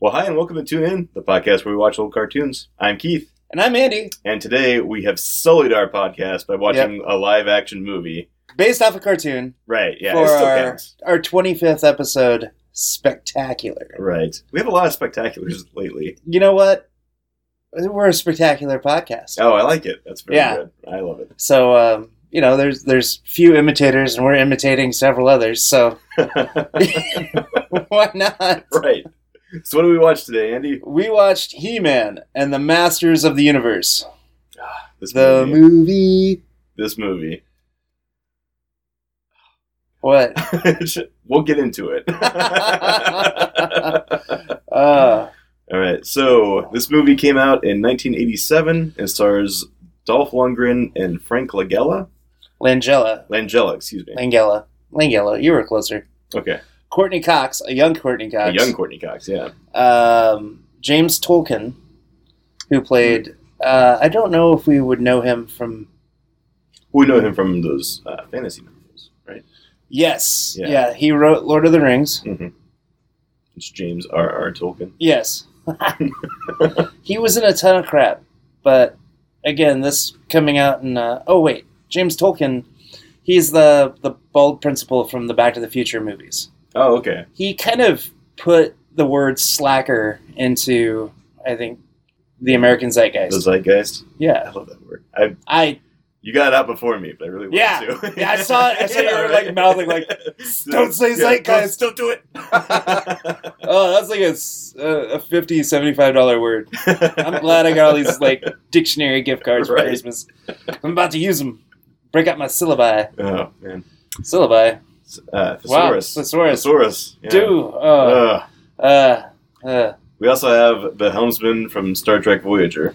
Well, hi, and welcome to Tune In, the podcast where we watch old cartoons. I'm Keith, And I'm Andy, and today we have sullied our podcast by watching a live action movie. based off a cartoon Right, yeah, for it still our, counts. our 25th episode, Spectacular. Right. We have a lot of spectaculars lately. You know what? We're a spectacular podcast. Oh, I like it. That's very Yeah. good. I love it. So, um, you know, there's there's few imitators, and we're imitating several others. So why not? right. So, what do we watch today, Andy? We watched He-Man and the Masters of the Universe, This the movie. movie. This movie. What? we'll get into it. Uh, All right. So this movie came out in 1987 and stars Dolph Lundgren and Frank Langella. Langella, Langella, excuse me. Langella, Langella. You were closer. Okay. Courtney Cox, a young Courtney Cox. A young Courtney Cox. Yeah. um, James Tolkan, who played. Uh, I don't know if we would know him from. We know him from those uh, fantasy novels, right? Yes, Yeah. yeah. he wrote Lord of the Rings. It's James R. R. Tolkien. Yes, he was in a ton of crap, but again, this coming out in. Uh, oh wait, James Tolkan. He's the the bald principal from the Back to the Future movies. Oh, okay. He kind of put the word slacker into, I think, the American zeitgeist. The Zeitgeist. Yeah, I love that word. I I you got it out before me, but I really wanted Yeah. to. Yeah, I saw it. I saw you were, like, mouthing, like, "Don't say Zeitgeist." Don't, do it. Oh, that's like a 50 $75 word. I'm glad I got all these like dictionary gift cards for Christmas. I'm about to use them. Break out my syllabi. Oh man. Syllabi. Uh, Wow, thesaurus. thesaurus. Thesaurus. Yeah. Do. Oh, Ugh. uh, uh. We also have the helmsman from Star Trek Voyager.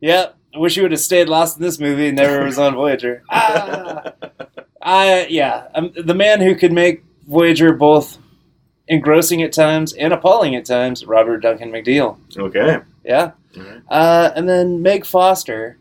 Yep. I wish you would have stayed lost in this movie and never was on Voyager. Ah. I, yeah. Um the man who could make Voyager both engrossing at times and appalling at times, Robert Duncan McNeill. Okay. Yeah. Alright. Uh, and then Meg Foster,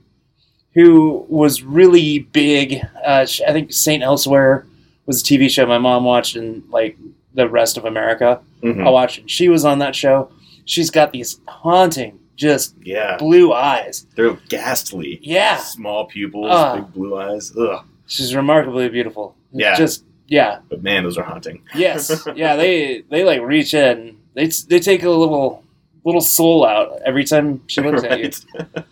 who was really big. Uh, I think Saint Elsewhere was a TV show my mom watched, and like the rest of America, Mhm. I watched. it. She was on that show. She's got these haunting, just Yeah. blue eyes. They're ghastly. Yeah, Small pupils, Ah. big blue eyes. Ugh. she's remarkably beautiful. Yeah. just yeah, But man, those are haunting. yes, yeah. They they like reach in. They they take a little little soul out every time she looks at you.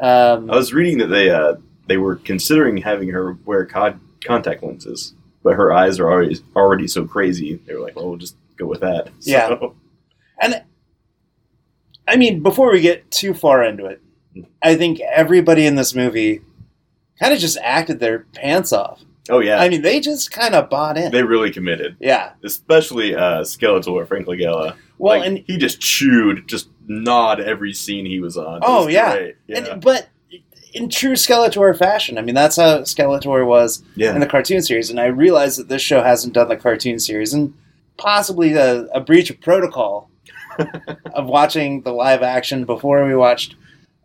Um, I was reading that they uh, they were considering having her wear con- contact lenses, but her eyes are already already so crazy. They were like, "Well, we'll just go with that." Yeah. And I mean, before we get too far into it, I think everybody in this movie kind of just acted their pants off. oh yeah, I mean, they just kind of bought in. they really committed, yeah. especially uh, Skeletor, Frank Langella. Well, Like, and, he just chewed, just gnawed every scene he was on. It Oh, was yeah. yeah, and but in true Skeletor fashion, I mean, that's how Skeletor was yeah. in the cartoon series. And I realize that this show hasn't done the cartoon series, and possibly a, a breach of protocol of watching the live action before we watched.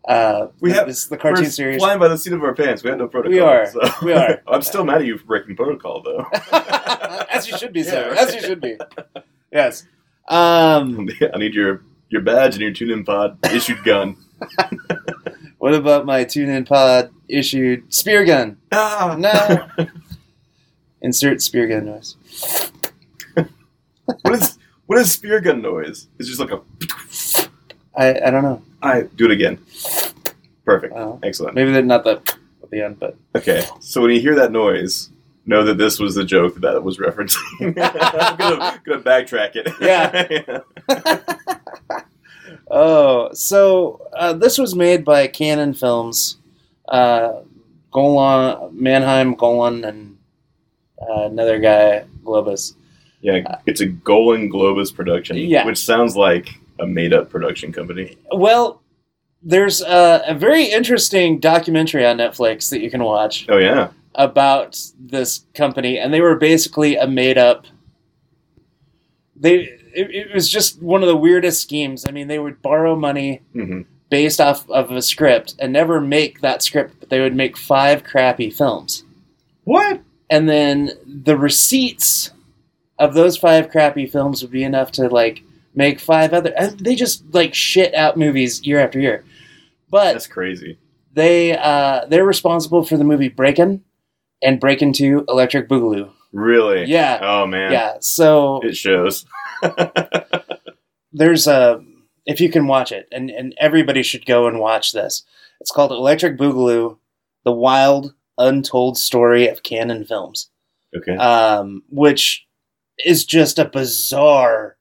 Uh, We have- this, the cartoon We're series. flying by the seat of our pants. We had no protocol. We are. so- We are. I'm still mad at you for breaking protocol, though. as you should be, Yeah, sir. right. As you should be. Yes. Um, I need your your badge and your tune-in pod issued gun. What about my tune-in pod issued spear gun? Ah, No. Insert spear gun noise. what is what is spear gun noise? It's just like a. I, I don't know. I do it again. Perfect. Excellent. Maybe they're not the at the end, but Okay, so when you hear that noise, know that this was the joke that that was referencing. I'm gonna, gonna backtrack it. Yeah. oh, so uh, this was made by Cannon Films, uh, Golan, Menahem, Golan, and uh, another guy, Globus. yeah. It's a Golan Globus production, Yeah. which sounds like a made-up production company. Well, there's a, a very interesting documentary on Netflix that you can watch Oh yeah. about this company, and they were basically a made up. They it, it was just one of the weirdest schemes. I mean, they would borrow money hmm based off of a script and never make that script, but they would make five crappy films, What? and then the receipts of those five crappy films would be enough to like make five other. And they just like shit out movies year after year. But That's crazy. they uh, they're responsible for the movie Breakin' and Breakin' Two Electric Boogaloo. Really? Yeah, Oh man. yeah. So It shows. there's a if you can watch it, and and everybody should go and watch this. It's called Electric Boogaloo: The Wild Untold Story of Cannon Films, okay. um, which is just a bizarre,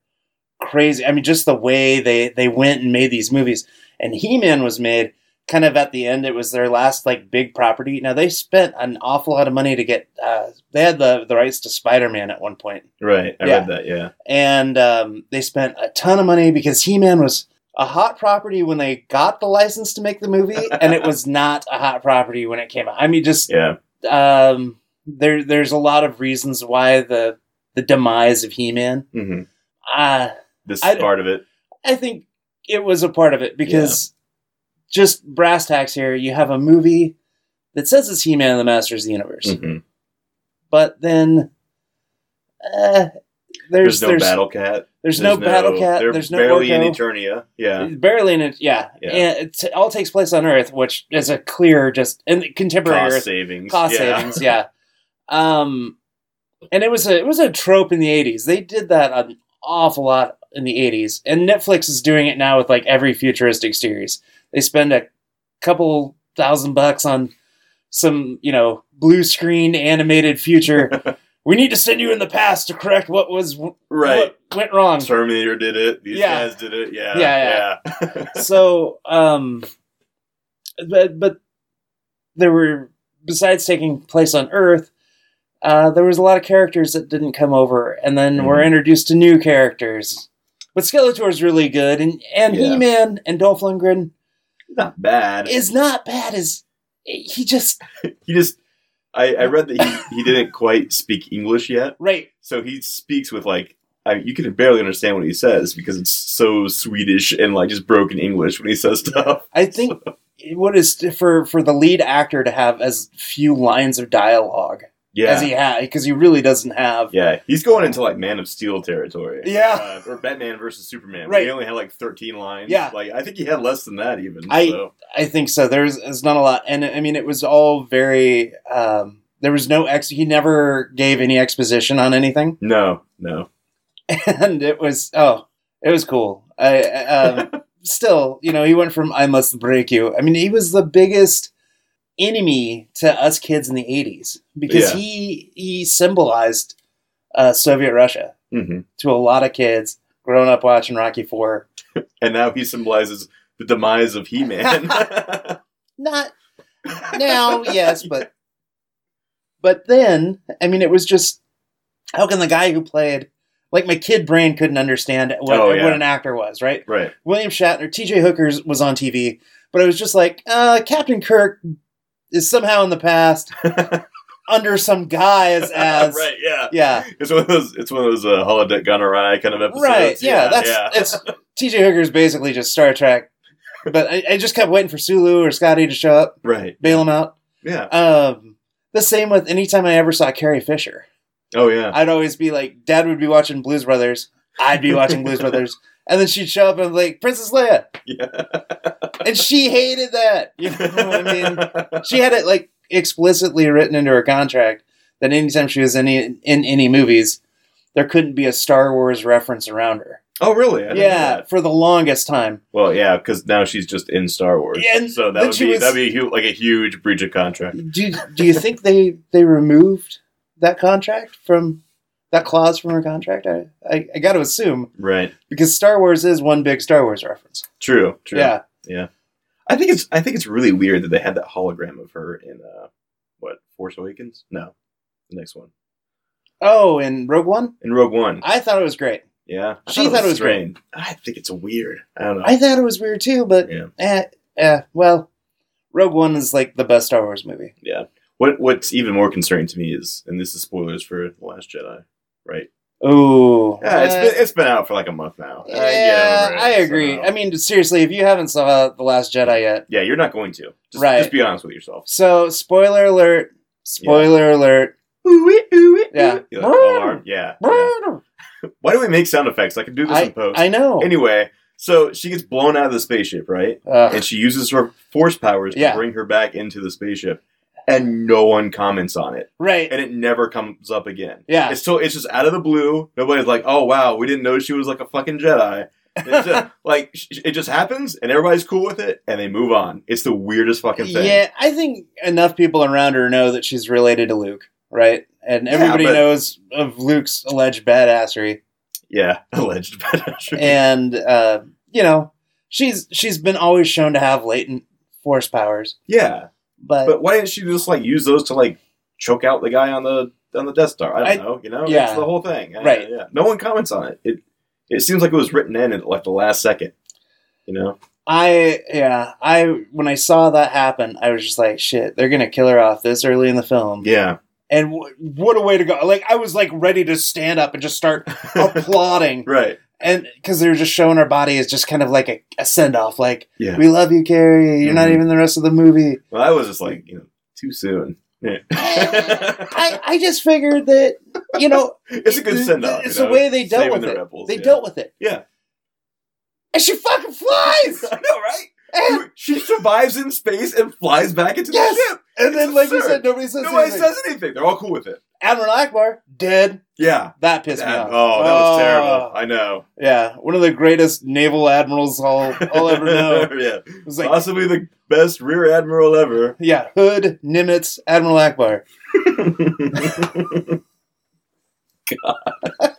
crazy. I mean, just the way they they went and made these movies. And He Man was made kind of at the end. It was their last like big property. Now they spent an awful lot of money to get. Uh, they had the the rights to Spider Man at one point right. I yeah. read that. Yeah. and um, they spent a ton of money because He-Man was a hot property when they got the license to make the movie, and it was not a hot property when it came out. I mean, just Yeah. um, there there's a lot of reasons why the the demise of He-Man. hmm Uh, This is I- part of it. I think it was a part of it because just brass tacks here, you have a movie that says it's He-Man and the Masters of the Universe, hmm but then. Uh, there's There's, no there's, Battle Cat. there's no Battle Cat. There's no barely in. Eternia. Yeah. barely in it. Yeah, Yeah. And it t- all takes place on Earth, which is a clear just the contemporary Cost Earth savings. cost yeah. savings. Yeah, um, and it was a it was a trope in the '80s. They did that an awful lot in the '80s, and Netflix is doing it now with like every futuristic series. They spend a couple thousand bucks on some you know blue screen animated future. we need to send you in the past to correct what was Right. what went wrong. Terminator did it. These Yeah. guys did it. Yeah. Yeah, Yeah. so um but but there were besides taking place on earth uh there was a lot of characters that didn't come over and then we're Mhm. introduced to new characters but skeletor's really good and and Yeah. he-man and dolph lundgren Not bad. is not bad as he just he just. I, I read that he, he didn't quite speak English yet, right so he speaks with like I, mean, you can barely understand what he says because it's so Swedish and like just broken English when he says stuff. i think what is for for the lead actor to have as few lines of dialogue Yeah, as he had because he really doesn't have yeah, he's going into like Man of Steel territory. Yeah. uh, or Batman versus Superman. Right. He only had like thirteen lines. Yeah. like I think he had less than that even. I- so. I think so. There's, there's not a lot, and I mean, it was all very. Um, there was no ex. He never gave any exposition on anything, no, no, and it was oh, it was cool. I um, still, you know, he went from "I must break you." I mean, he was the biggest enemy to us kids in the '80s because Yeah. he he symbolized uh, Soviet Russia hmm to a lot of kids growing up watching Rocky Four. and now he symbolizes the demise of He-Man. Not now, yes, but but then, I mean, it was just how can the guy who played like my kid brain couldn't understand what, Oh, yeah. what an actor was, right? right. William Shatner, T.J. Hooker's was on TV, but it was just like uh, Captain Kirk is somehow in the past under some guise as right. Yeah. yeah, It's one of those. It's one of those uh, holodeck gonorrhea kind of episodes. right, yeah. that's yeah. it's T.J. Hooker's basically just Star Trek, but I, I just kept waiting for Sulu or Scotty to show up, right. bail him out. Yeah. Um, the same with anytime I ever saw Carrie Fisher. Oh yeah. I'd always be like, Dad would be watching Blues Brothers. I'd be watching Blues Brothers. And then she'd show up and be like, Princess Leia. yeah. And she hated that. You know what I mean? She had it like explicitly written into her contract that anytime she was in any, in any movies, there couldn't be a Star Wars reference around her. Oh really? I didn't know Yeah, for the longest time. Well, yeah, because now she's just in Star Wars. Yeah, so that would be was- that'd be a hu- like a huge breach of contract. Do do you think they they removed that contract from that clause from her contract? I I, I got to assume Right. because Star Wars is one big Star Wars reference. True. True. Yeah. Yeah, I think it's I think it's really weird that they had that hologram of her in uh what Force Awakens? No, the next one Oh, in Rogue One, in Rogue One. I thought it was great. yeah, I She thought it was great. I think it's weird. I don't know. I thought it was weird too, but Yeah. eh, eh, well, Rogue One is like the best Star Wars movie. Yeah. What What's even more concerning to me is, and this is spoilers for the Last Jedi, right? Ooh, Yeah, it's eh, been it's been out for like a month now. I yeah, over it, I agree. so- I mean, seriously, if you haven't saw the Last Jedi yet, yeah, you're not going to. Just, Right. Just be honest with yourself. so spoiler alert, spoiler alert. Ooh, ooh, Yeah. You're like. Yeah. yeah. Why do we make sound effects? I can do this in post. I know. Anyway, so she gets blown out of the spaceship, right? Ugh. And she uses her force powers to Yeah. bring her back into the spaceship, and no one comments on it, right. and it never comes up again. Yeah. It's so it's just out of the blue. Nobody's like, "Oh wow, we didn't know she was like a fucking Jedi." It's just, like it just happens, and everybody's cool with it, and they move on. It's the weirdest fucking thing. Yeah, I think enough people around her know that she's related to Luke, right? And Yeah, everybody but- knows of Luke's alleged badassery, Yeah, alleged badassery. and uh, you know she's she's been always shown to have latent force powers, yeah, but, but why didn't she just like use those to like choke out the guy on the on the Death Star? I don't I- know. You know, yeah. it's the whole thing. Yeah, Right. Yeah. No one comments on it. It it seems like it was written in at like the last second. You know. I yeah I when I saw that happen, I was just like, shit, they're gonna kill her off this early in the film, Yeah. and w- what a way to go! Like I was like ready to stand up and just start applauding, right. And because they were just showing her body as just kind of like a, a send off, like. Yeah. We love you, Carrie. You're not Mhm. even the rest of the movie. Well, I was just like you know too soon. Yeah. I, I just figured that, you know, it's a good send off. It's the way they dealt with it. they dealt with it. Yeah. And she fucking flies! I know, right? And, She survives in space and flies back into Yes! the ship. and then, It's like you said, nobody says Nobody anything. says anything. They're all cool with it. Admiral Ackbar, dead. Yeah. That pissed me off. oh, that was Oh, terrible. I know. Yeah, one of the greatest naval admirals I'll, I'll ever know. yeah. It was like, Possibly the best rear admiral ever. yeah, Hood, Nimitz, Admiral Ackbar.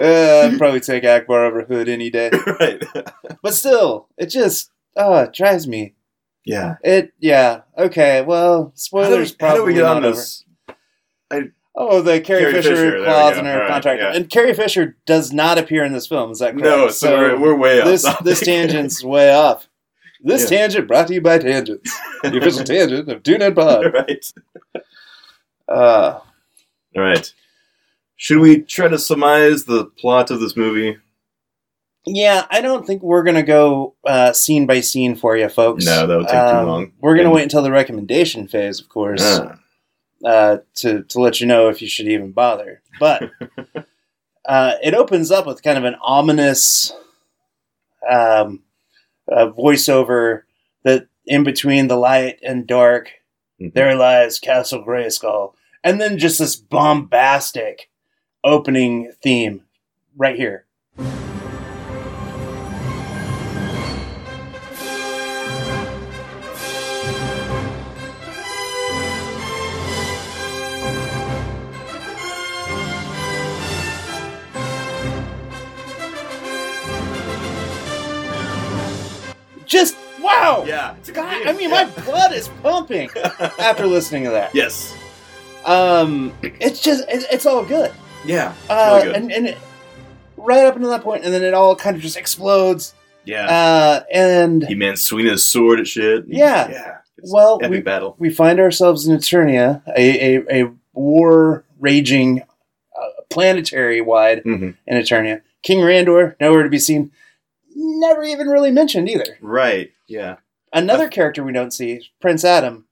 Uh, I'd probably take Ackbar over Hood any day. right. But still, it just, oh, it drives me. Yeah. It, yeah, okay, well, How do, spoilers we, how probably do we get on this? over. Oh, the Carrie, Carrie Fisher, Fisher, clause in her right, contract. yeah. And Carrie Fisher does not appear in this film, is that correct? No, so, we're, we're way off. this, topic. this tangent's way off. This Yeah. tangent brought to you by Tangents, the official tangent of TuneIn Pod. right. Uh, All right. Should we try to surmise the plot of this movie? yeah, I don't think we're going to go uh, scene by scene for you, folks. No, that would take too Um, long. We're going to And- wait until the recommendation phase, of course. Ah. uh, to to let you know if you should even bother. But uh, it opens up with kind of an ominous um, uh, voiceover that in between the light and dark, Mhm. there lies Castle Grayskull, and then just this bombastic opening theme right here. Just wow! Yeah. It's a good God. I mean, Yeah. my blood is pumping after listening to that. yes. Um, it's just it, it's all good. Yeah. Uh, really and and it, right up until that point, and then it all kind of just explodes. yeah. Uh, and he man swinging his sword at shit. Yeah. Yeah. Well, we, battle. we find ourselves in Eternia, a a, a war raging, uh, planetary wide Mhm. in Eternia. King Randor nowhere to be seen. Never even really mentioned either. Right. Yeah. Another character we don't see, Prince Adam,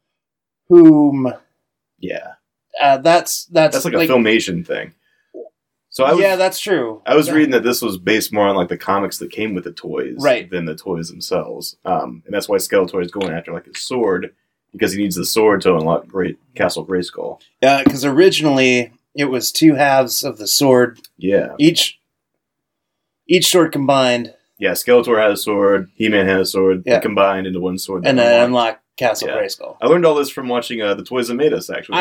whom Yeah. uh, that's that's That's like, a filmation thing. So I was yeah, that's true. I was That- reading that this was based more on like the comics that came with the toys, Right. than the toys themselves. Um, and that's why Skeletor is going after like his sword because he needs the sword to unlock Great Castle Grayskull. Yeah, because originally it was two halves of the sword, Yeah, each each sword combined, yeah. Skeletor had a sword. He Man had a sword. They Yeah. combined into one sword. and then unlocked. Castle Yeah. Grayskull. I learned all this from watching uh, the Toys That Made Us. Actually,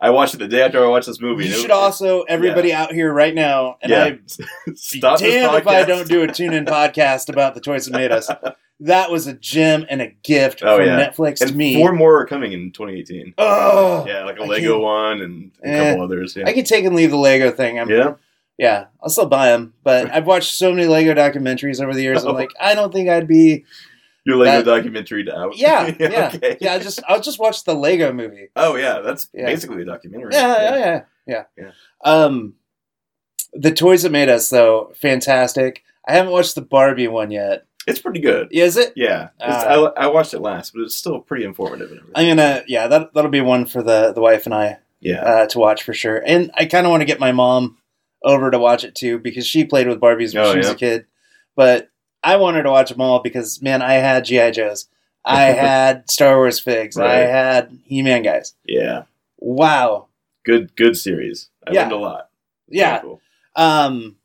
I, watched it the day after I watched this movie. you and should was- also everybody out here right now, and yeah. I Stop damned if I don't do a tune in podcast about the toys that made us. That was a gem and a gift Oh, from yeah. Netflix to me. four more are coming in 2018. oh, Yeah, like a I Lego one and a Eh, couple others. Yeah, I could take and leave the Lego thing. I'm, yeah. yeah, I'll still buy them, but I've watched so many Lego documentaries over the years. Oh. I'm like, I don't think I'd be. Your Lego That- documentary out. Yeah, yeah, okay. yeah. I just I'll just watch the Lego movie. Oh yeah, that's Yeah. basically a documentary. Yeah, yeah, yeah, yeah. Yeah. Um, the toys that made us though, fantastic. I haven't watched the Barbie one yet. It's pretty good. Is it? Yeah, Uh, I, I watched it last, but it's still pretty informative and everything. I'm gonna yeah that that'll be one for the the wife and I Yeah. uh, to watch for sure. And I kind of want to get my mom over to watch it too because she played with Barbies when Oh, she was yeah. a kid. But I wanted to watch them all because man, I had GI Joes, I had Star Wars figs, I had He Man guys. yeah. Wow, Good good series. I Yeah. learned a lot. yeah. Cool. Um,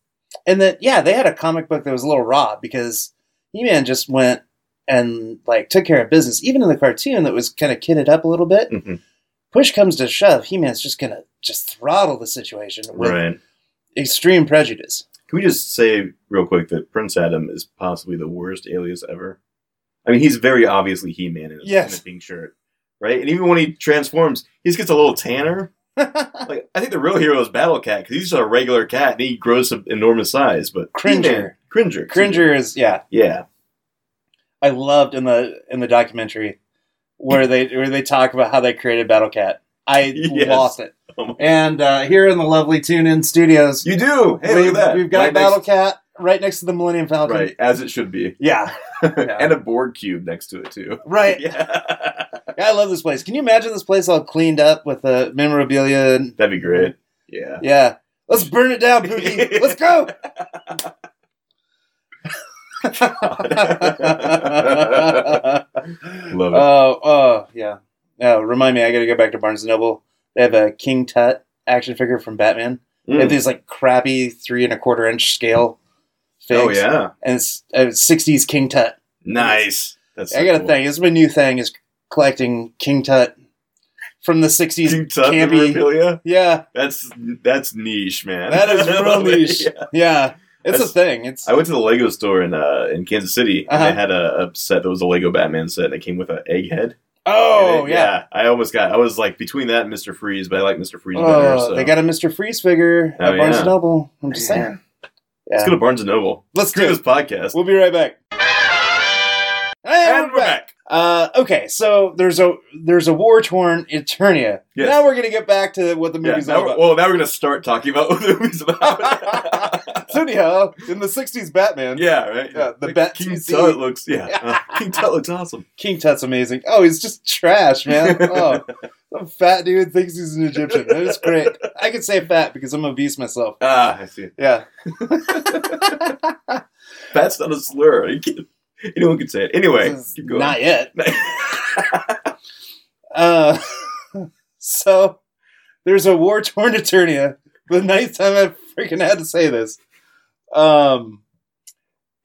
and then yeah, they had a comic book that was a little raw because He Man just went and like took care of business. Even in the cartoon, that was kind of kitted up a little bit. Mhm. Push comes to shove, He Man's just gonna just throttle the situation with Right. extreme prejudice. Can we just say real quick that Prince Adam is possibly the worst alias ever? I mean, he's very obviously He-Man in, his, Yes. in a pink shirt, right? And even when he transforms, he just gets a little tanner. Like I think the real hero is Battle Cat because he's just a regular cat and he grows to enormous size. But Cringer. He-Man- Cringer. Cringer is yeah. yeah, I loved in the in the documentary where they where they talk about how they created Battle Cat. I Yes. lost it. And uh, here in the lovely Tune In Studios, you do. Hey, we've, look at that. we've got Right Battle next- Cat right next to the Millennium Falcon. right as it should be, Yeah. and a Borg cube next to it too. Right. Yeah, Yeah, I love this place. Can you imagine this place all cleaned up with the memorabilia? And, that'd be great. Yeah. yeah. Let's burn it down, Pookie. Let's go. Love it. Oh, oh, yeah. Oh, remind me, I got to go back to Barnes and Noble. They have a King Tut action figure from Batman. They have Mm. these like crappy three and a quarter inch scale figs. Oh yeah, and it's a '60s King Tut. nice. That's I so got a cool. thing. This is my new thing: is collecting King Tut from the '60s. King Tut campy- memorabilia. Yeah, That's that's niche, man. that is real niche. Yeah. Yeah, it's That's- a thing. It's I went to the Lego store in uh, in Kansas City, and Uh-huh. they had a, a set that was a Lego Batman set, and it came with an egg head. Oh And it- yeah. I almost got. I was like between that and Mister Freeze, but I like Mister Freeze better. Oh, So. they got a Mr. Freeze figure Oh, at Barnes yeah. and Noble. I'm just saying. Let's Yeah. go to Barnes and Noble. Let's Screw do this podcast. We'll be right back. and we're back. Uh, okay, so there's a there's a war torn Eternia. Yes. Now we're gonna get back to what the Yeah, movie's now about. well, now we're gonna start talking about what the movie's about. so anyhow, in the '60s Batman, yeah, right. Yeah, the Like, Bat King. Tut looks. Yeah, uh, King Tut looks awesome. King Tut's amazing. Oh, he's just trash, man. Oh, some fat dude thinks he's an Egyptian. That is great. I can say fat because I'm obese myself. Ah, I see. Yeah. That's not a slur. Anyone can say it. Anyway, keep going. Not yet. Uh, so there's a war torn Eternia. The ninth time I've freaking had to say this. Um,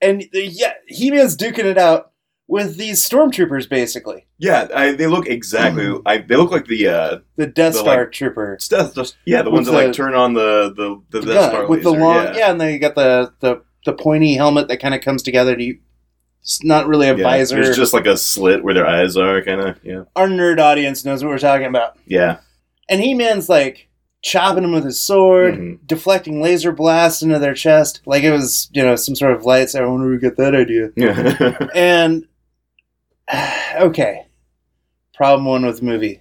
and the- yeah, He Man's duking it out with these stormtroopers, basically. yeah, I, they look exactly. I, they look like the uh, The Death The, Star like, trooper. stuff. Just, yeah, the With ones that like turn on the the the, the gun Star with the laser, long, yeah. yeah. and then you got the the the pointy helmet that kind of comes together to. It's not really a Yeah, visor. There's just like a slit where their eyes are, kind of. Yeah, Our nerd audience knows what we're talking about. yeah. And He Man's like chopping them with his sword, Mhm. deflecting laser blasts into their chest, like it was you know some sort of lightsaber. I wonder who got that idea. Yeah. And okay, problem one with the movie: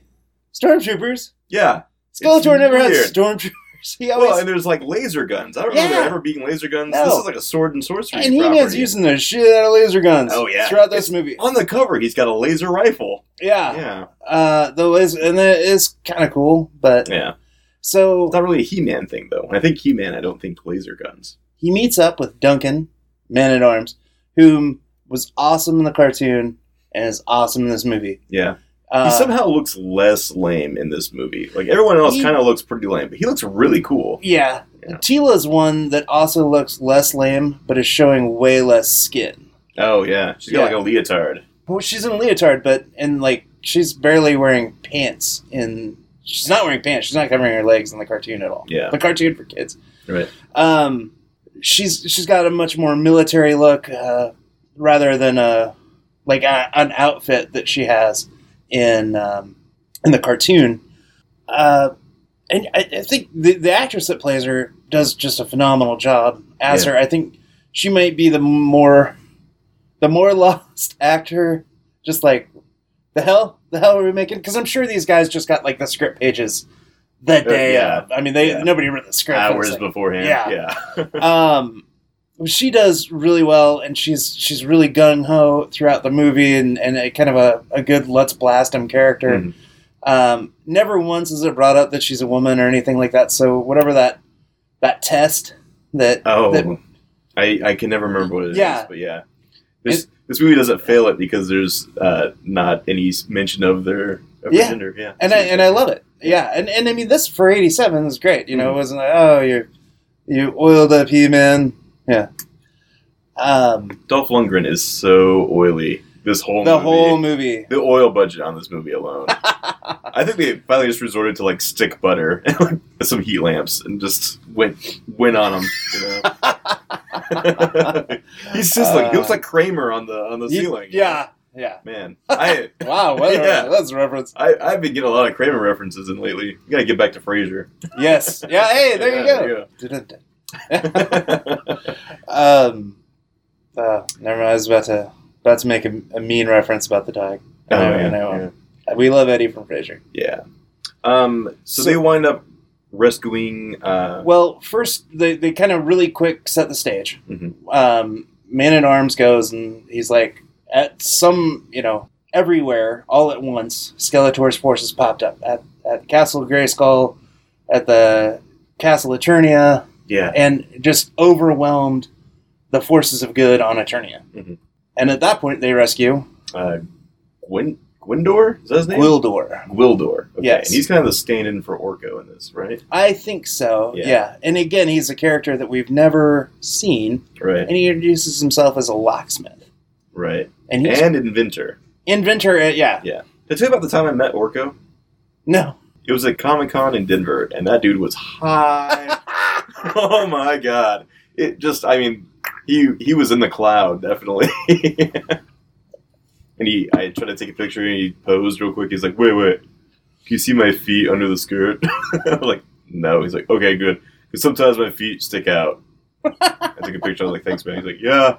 stormtroopers. yeah. Skeletor never had stormtroopers. He always Well, and there's like laser guns. I don't remember Yeah. there ever being laser guns. No. This is like a sword and sorcery. and He Man's using the shit out of laser guns. Oh, yeah. throughout this It's- movie. on the cover. He's got a laser rifle. Yeah, Yeah, uh, the laser, and that is kind of cool. But yeah. So It's not really a He-Man thing though. When I think He-Man, I don't think laser guns. he meets up with Duncan, Man at Arms, whom was awesome in the cartoon and is awesome in this movie. Yeah. Uh, he somehow looks less lame in this movie. Like everyone else kind of looks pretty lame, but he looks really cool. yeah, Yeah. Teela's one that also looks less lame, but is showing way less skin. Oh yeah, she's got Yeah. like a leotard. Well, she's in a leotard, but and like she's barely wearing pants. In she's not wearing pants. She's not covering her legs in the cartoon at all. Yeah. the cartoon for kids. Right. Um, she's she's got a much more military look, uh, rather than a like a, an outfit that she has in um, in the cartoon. Uh, and I, I think the the actress that plays her does just a phenomenal job as Yeah. her. I think she might be the more the more lost actor. Just like the hell, the hell are we making? Because I'm sure these guys just got like the script pages the day yeah. of. I mean, they Yeah. nobody read the script Hours beforehand. Yeah. Yeah. Um, she does really well, and she's she's really gung ho throughout the movie, and and a, kind of a, a good let's blast him character. Mhm. Um, never once is it brought up that she's a woman or anything like that. So whatever that that test that Oh, that- I, I can never remember what it is. Yeah. but yeah, this this movie doesn't fail it because there's uh, not any mention of their of Yeah. gender. Yeah, and I and I love it. Yeah, and, and I mean this for eighty seven is great. You know, Mhm. it wasn't like oh you you oiled up he man. Yeah. Um, Dolph Lundgren is so oily. This whole the movie. whole movie. the oil budget on this movie alone. I think they finally just resorted to like stick butter and like some heat lamps and just went went on them. You know? He's just like he looks like Kramer on the on the You- ceiling. Yeah, yeah. man. I Wow, what Yeah. that's a reference. I I've been getting a lot of Kramer references in lately. You gotta get back to Frasier. Yes. Yeah. Hey, there you go. there um, uh, never mind. I was about to about to make a, a mean reference about the dog. I know, Oh, yeah, I know. We love Eddie from Frasier. Yeah. Um. So, So- they wind up rescuing. Uh, Well, first they, they kind of really quick set the stage. Mhm. Um, Man at Arms goes and he's like at some you know everywhere all at once. Skeletor's forces popped up at at Castle Grayskull, at the Castle Eternia, yeah. and just overwhelmed the forces of good on Eternia. Mhm. And at that point, they rescue Uh, Gwyn Gwindor is that his name? Gwildor. Gwildor. Okay. Yes. And he's kind of the stand-in for Orko in this, right? I think so. Yeah. Yeah. And again, he's a character that we've never seen, Right. and he introduces himself as a locksmith. Right. And he's And inventor. inventor. uh, yeah. Did I tell you about the time I met Orko? No. It was at Comic Con in Denver, and that dude was high. oh my god! It just, I mean, he he was in the cloud definitely. and he, I tried to take a picture, and he posed real quick. He's like, "Wait, wait, can you see my feet under the skirt?" I'm like, "No." He's like, "Okay, good." Because sometimes my feet stick out. I took a picture. I was like, "Thanks, man." He's like, "Yeah."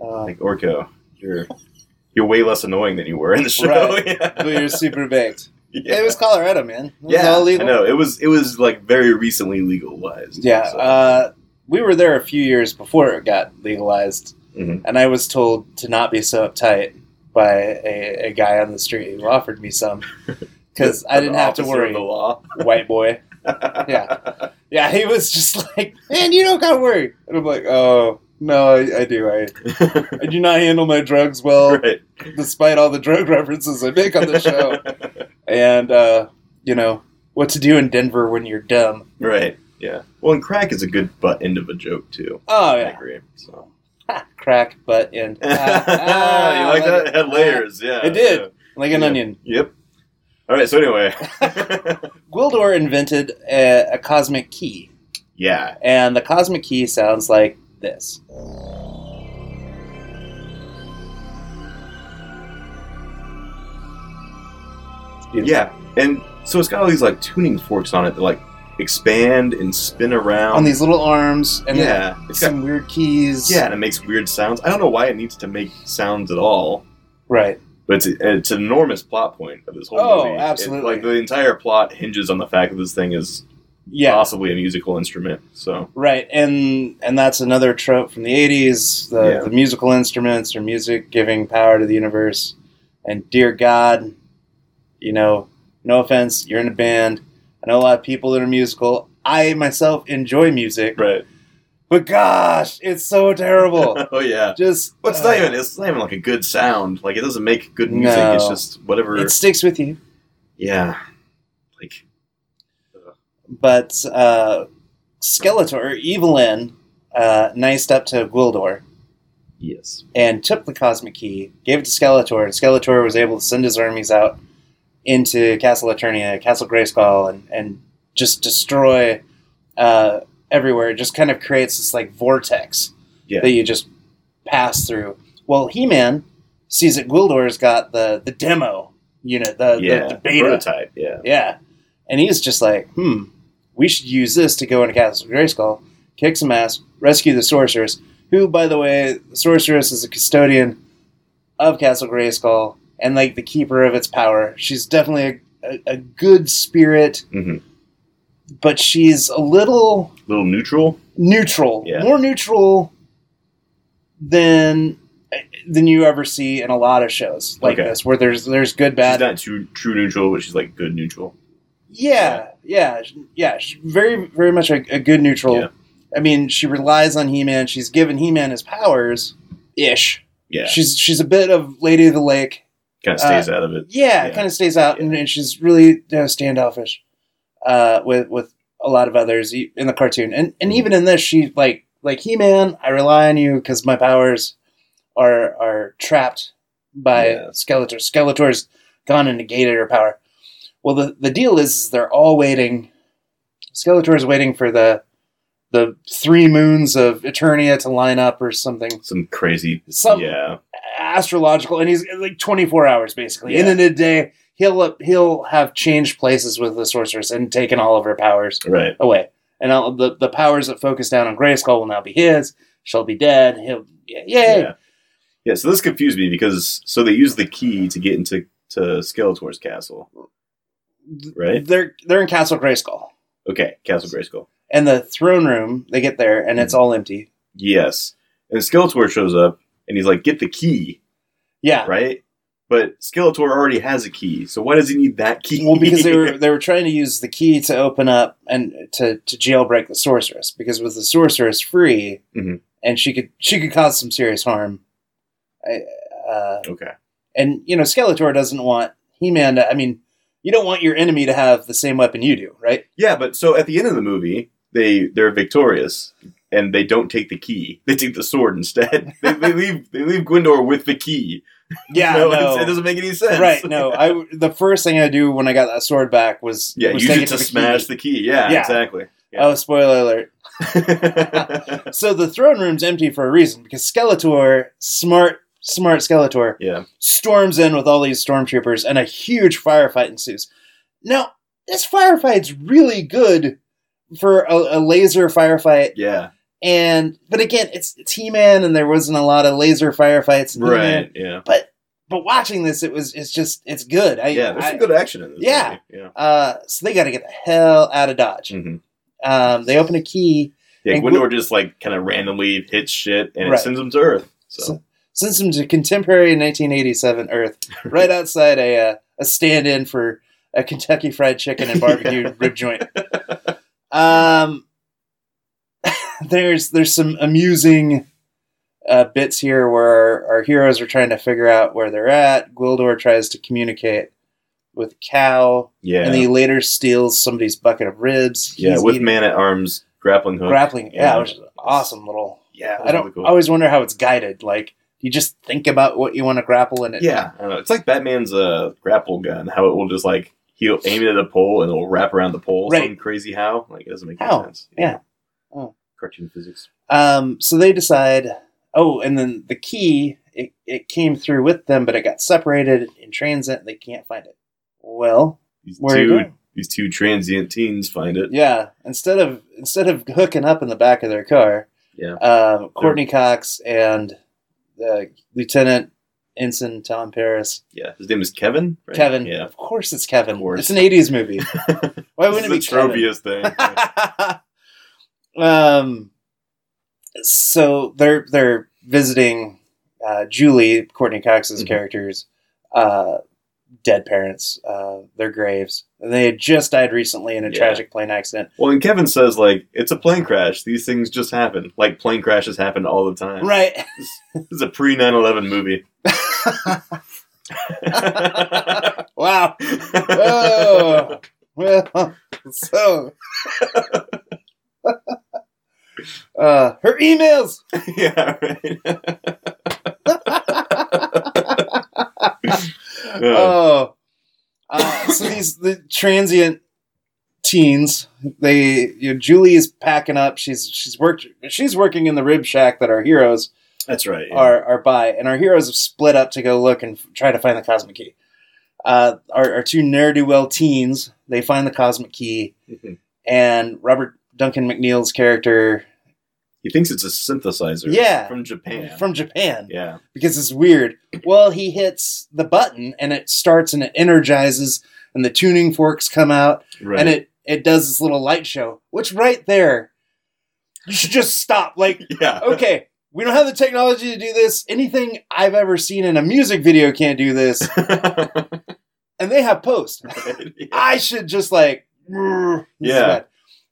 Uh, Like Orko, you're you're way less annoying than you were in the show. Right. yeah. but you're super baked. Yeah. It was Colorado, man. It was yeah, all legal. I know. It was it was like very recently legalized. Yeah. so- Uh, we were there a few years before it got legalized, Mhm. and I was told to not be so uptight by a, a guy on the street who offered me some because I didn't have to worry. The law. White boy. Yeah. Yeah, he was just like, man, you don't gotta worry. And I'm like, oh, no, I, I do. I, I do not handle my drugs well, right. despite all the drug references I make on the show. and, uh, you know, what to do in Denver when you're dumb. right. Yeah. Well, and crack is a good butt end of a joke too. Oh, yeah. I agree. So. Crack, butt, end. you Ah, like that? it. Had layers. Yeah. It did. yeah. Like an onion. Yep. All right. So anyway. Gwildor invented a, a cosmic key, yeah. and the cosmic key sounds like this. Yeah. And so it's got all these like tuning forks on it that like expand and spin around. On these little arms, and yeah. It's got some weird keys. Yeah, and it makes weird sounds. I don't know why it needs to make sounds at all, Right. but it's, it's an enormous plot point of this whole Oh, movie. It- absolutely. like the entire plot hinges on the fact that this thing is Yeah. possibly a musical instrument. So Right. And and that's another trope from the eighties, the, Yeah. the musical instruments or music giving power to the universe. And dear God, you know, no offense, you're in a band. I know a lot of people that are musical. I myself enjoy music, right. but gosh, it's so terrible. oh yeah. Just Well, it's not uh, even it's not even like a good sound. Like it doesn't make good music. It's just whatever. it sticks with you. yeah. Like But uh, Skeletor, Evil-Lyn, uh, niced up to Gwildor yes. and took the cosmic key, gave it to Skeletor, and Skeletor was able to send his armies out into Castle Eternia, Castle Grayskull, and, and just destroy uh, everywhere. It just kind of creates this like vortex Yeah. that you just pass through. Well, He Man sees that Gwildor's got the, the demo unit, the, yeah. the, the beta. Prototype. Yeah. Yeah. And he's just like, hmm, we should use this to go into Castle Grayskull, kick some ass, rescue the sorceress, who, by the way, the sorceress is a custodian of Castle Grayskull and like the keeper of its power. She's definitely a, a, a good spirit, hmm but she's a little little neutral. neutral, Yeah. more neutral than than you ever see in a lot of shows like Okay. this, where there's there's good bad. She's not true true neutral, but she's like good neutral. yeah, yeah, yeah. she's very very much a, a good neutral. Yeah. I mean, she relies on He Man. She's given He Man his powers, ish. Yeah, She's she's a bit of Lady of the Lake. Kind of stays out of it. Yeah, Yeah. kind of stays out, and, and she's really you know, standoffish uh, with with a lot of others in the cartoon, and and Mhm. even in this, she like like He Man. I rely on you because my powers are are trapped by Yeah. Skeletor. Skeletor's gone and negated her power. Well, the the deal is, is they're all waiting. Skeletor is waiting for the the three moons of Eternia to line up or something. Some crazy. Some yeah, astrological, and he's like 24 hours basically. Yeah. in a day, he'll he'll have changed places with the sorceress and taken all of her powers right. away. And all the the powers that focus down on Grayskull will now be his. She'll be dead. He'll yay. Yeah. Yeah, so this confused me because so they use the key to get into to Skeletor's castle, right? They're they're in Castle Grayskull, Okay, Castle Grayskull. and the throne room. They get there, and Mm. it's all empty. Yes, and Skeletor shows up and he's like, "Get the key," Yeah. right? But Skeletor already has a key, so why does he need that key? Well, because they were they were trying to use the key to open up and to to jailbreak the sorceress. Because with the sorceress free, Mhm. and she could she could cause some serious harm. I, uh, okay. and you know, Skeletor doesn't want He Man. to I mean, you don't want your enemy to have the same weapon you do, right? Yeah, but so at the end of the movie, they they're victorious and they don't take the key. They take the sword instead. they, they leave they leave Gwendor with the key. Yeah, No, no, it doesn't make any sense. right? No, I the first thing I do when I got that sword back was Yeah, was use it to the smash key. the key. Yeah, Yeah. exactly. Oh, spoiler alert! So the throne room's empty for a reason because Skeletor, smart, smart Skeletor, yeah. storms in with all these stormtroopers and a huge firefight ensues. Now, this firefight's really good for a, a laser firefight, Yeah. And but again, it's it's He-Man, and there wasn't a lot of laser firefights. in Right. Yeah. But but watching this, it was it's just it's good. I, Yeah. There's I- some good action in this. Yeah. Movie. Yeah. Uh, so they got to get the hell out of Dodge. hmm Um, they open a key, Yeah. Gwendor just like kind of randomly hits shit and Right. it sends him to Earth. So. So- sends them to contemporary 1987 Earth, right outside a uh, a stand-in for a Kentucky Fried Chicken and barbecue rib joint. Um, there's there's some amusing uh, bits here where our, heroes are trying to figure out where they're at. Gwildor tries to communicate with Cal. yeah. and he later steals somebody's bucket of ribs. yeah. With man at arms grappling hook. grappling. Yeah, Yeah. which is an awesome little. yeah. I don't. I always wonder how it's guided. Like you just think about what you want to grapple, and it. Yeah, I don't know. It's like Batman's uh, grapple gun. How it will just like he'll aim it at a pole and it'll wrap around the pole. Right. Some crazy how. Like it doesn't make How? any sense. Yeah. Oh. Cartoon physics. Um. So they decide. Oh, and then the key. It, it came through with them, but it got separated in transit. They can't find it. Well, These where you two going? these two transient teens find it. Yeah. Instead of instead of hooking up in the back of their car, Yeah. um, Courtney Cox and uh, Lieutenant Ensign Tom Paris, Yeah. His name is Kevin. right? Kevin. Yeah. Of course, it's Kevin. Course. It's an '80s movie. Why wouldn't it be the tropiest thing. um, so they're they're visiting uh, Julie, Courtney Cox's Mhm. characters, uh, dead parents, uh, their graves. And they had just died recently in a Yeah. tragic plane accident. well, and Kevin says like it's a plane crash. These things just happen. Like plane crashes happen all the time. Right. This is a pre 9/11 movie. wow. Oh. Well, so. uh, her emails. yeah. Right. Uh, oh, uh, so these the transient teens. They, you know, Julie is packing up. She's she's worked. She's working in the rib shack that our heroes that's right. yeah. are are by, and our heroes have split up to go look and f- try to find the cosmic key. Uh, our, our two ne'er do well teens they find the cosmic key, Mhm. and Robert Duncan McNeill's character He thinks it's a synthesizer. Yeah. From Japan. from Japan yeah. because it's weird. Well, he hits the button and it starts and it energizes, and the tuning forks come out, Right. and it it does this little light show. Which right there, you should just stop. Like, yeah. okay, we don't have the technology to do this. Anything I've ever seen in a music video can't do this. And they have post. I should just like, "Brr, this is Yeah.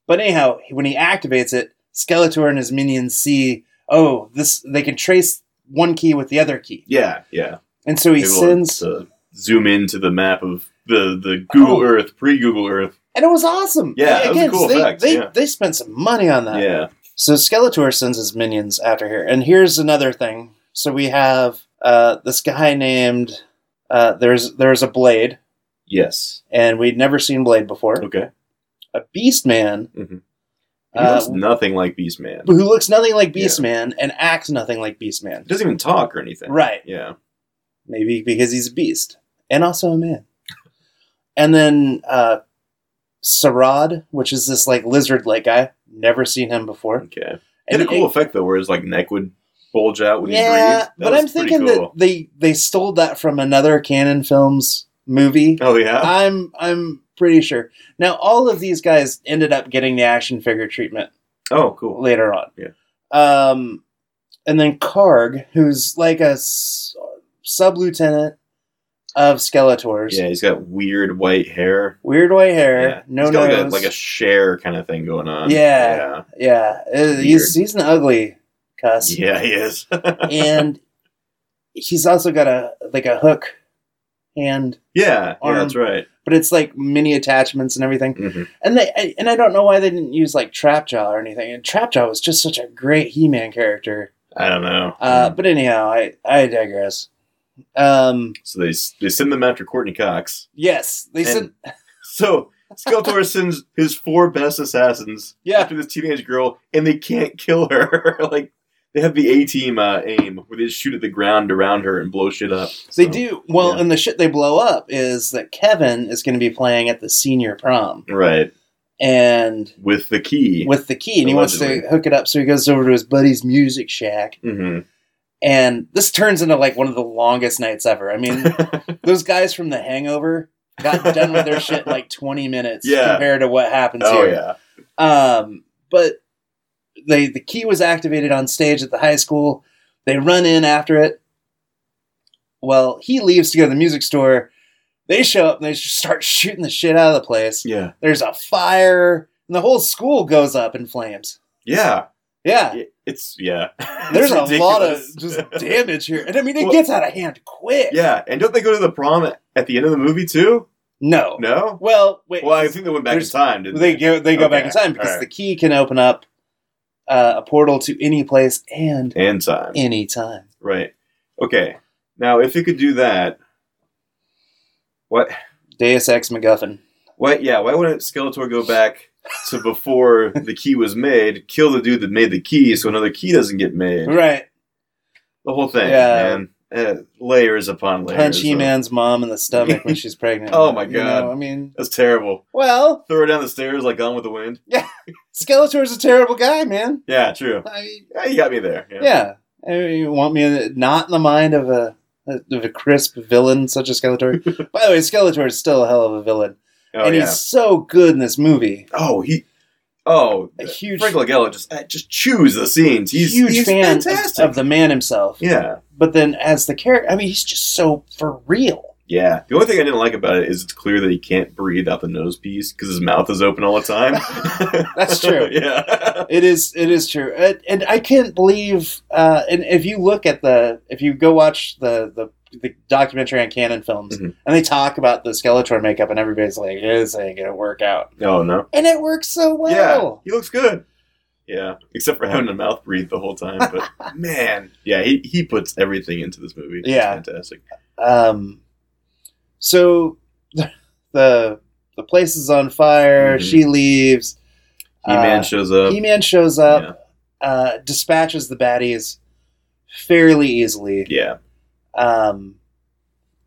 But anyhow, when he activates it, Skeletor and his minions see, oh, this they can trace one key with the other key, yeah, yeah. and so he Able sends, to zoom into the map of the the Google Oh. Earth, pre Google Earth. and it was awesome. Yeah, that was a again, cool they, effect, They, yeah. they spent some money on that. Yeah, So Skeletor sends his minions after here, and here's another thing. So we have uh, this guy named uh, there's there's a Blade, yes. and we'd never seen Blade before. Okay. A Beast Man He Uh, looks nothing like Beastman. who looks nothing like Beast Man and acts nothing like Beast Man. Doesn't even talk or anything. Right. Yeah. Maybe because he's a beast and also a man. And then uh, Saurod, which is this like lizard like guy. Never seen him before. Okay. He had And a cool it- effect though, where his like neck would bulge out when he yeah, but I'm thinking cool. that they they stole that from another Cannon Films movie. Oh yeah. I'm I'm pretty sure. Now all of these guys ended up getting the action figure treatment Oh, cool. later on. Yeah. Um, and then Karg, who's like a s- sub lieutenant of Skeletors. Yeah, he's got weird white hair. Weird white hair, Yeah. no he's got like a, nose. like a share kind of thing going on. Yeah. yeah, uh, he's he's an ugly cuss, Yeah. Yeah, he is. and he's also got a like a hook hand, yeah. Arm. Yeah, that's right. but it's like mini attachments and everything. hmm And they I, and I don't know why they didn't use like Trapjaw or anything. And Trapjaw was just such a great He-Man character. I don't know. Uh, but anyhow, I I digress. Um, so they they send them after Courtney Cox. yes, they send. So Skeletor sends his four best assassins Yeah. after this teenage girl, and they can't kill her. like they have the A team uh, aim, where they just shoot at the ground around her and blow shit up. they do well, yeah. and the shit they blow up is that Kevin is going to be playing at the senior prom, right and with the key. with the key, and he wants to hook it up, so he goes over to his buddy's music shack, hmm and this turns into like one of the longest nights ever. I mean, those guys from The Hangover got done with their shit in like twenty minutes Yeah. compared to what happens here. oh here. yeah. Um, but they the key was activated on stage at the high school. They run in after it. Well, he leaves to go to the music store. They show up and they just start shooting the shit out of the place. Yeah. There's a fire, and the whole school goes up in flames. Yeah. Yeah, It's yeah. there's It's a lot of just damage here, and I mean it Well- gets out of hand quick. yeah, and don't they go to the prom at, at the end of the movie too? No. No. Well, wait. Well, I think they went back in time. Didn't they go they go back in time because alright. the key can open up uh, a portal to any place and And time. any time. Right. Okay. Now, if it could do that, what? Deus Ex MacGuffin. What? Yeah. Why wouldn't Skeletor go back to before the key was made, kill the dude that made the key, so another key doesn't get made? Right. The whole thing, Yeah. man. Uh, layers upon layers. Punch He Man's mom in the stomach when she's pregnant. Oh my You God. know, I mean, That's terrible. well, Throw her down the stairs like Gone with the Wind. Yeah, Skeletor's a terrible guy, man. Yeah, true. I mean, Yeah, you got me there. Yeah. yeah. I mean, you want me in- not in the mind of a of a crisp villain such as Skeletor. By the way, Skeletor is still a hell of a villain, Oh and yeah. he's so good in this movie. Oh he. Oh, A huge, Frank Langella just uh, just chews the scenes. He's a huge he's fan of- fantastic. of the man himself. yeah. But then as the character, I mean, he's just so for real. Yeah. The only thing I didn't like about it is it's clear that he can't breathe out the nose piece because his mouth is open all the time. That's true. yeah. It is. It is true, and, and I can't believe. Uh, and if you look at the, if you go watch the the, the documentary on Cannon Films, Mhm. and they talk about the Skeletor makeup, and everybody's like, "This it gonna work out," Oh no. and it works so well. Yeah. He looks good. Yeah. Except for having a mouth breathe the whole time. But man, yeah, he, he puts everything into this movie. It's Yeah. fantastic. Um, so the the place is on fire. Mhm. She leaves. He Man Uh, shows up. He-Man shows up, uh, dispatches the baddies fairly easily. Yeah. Um,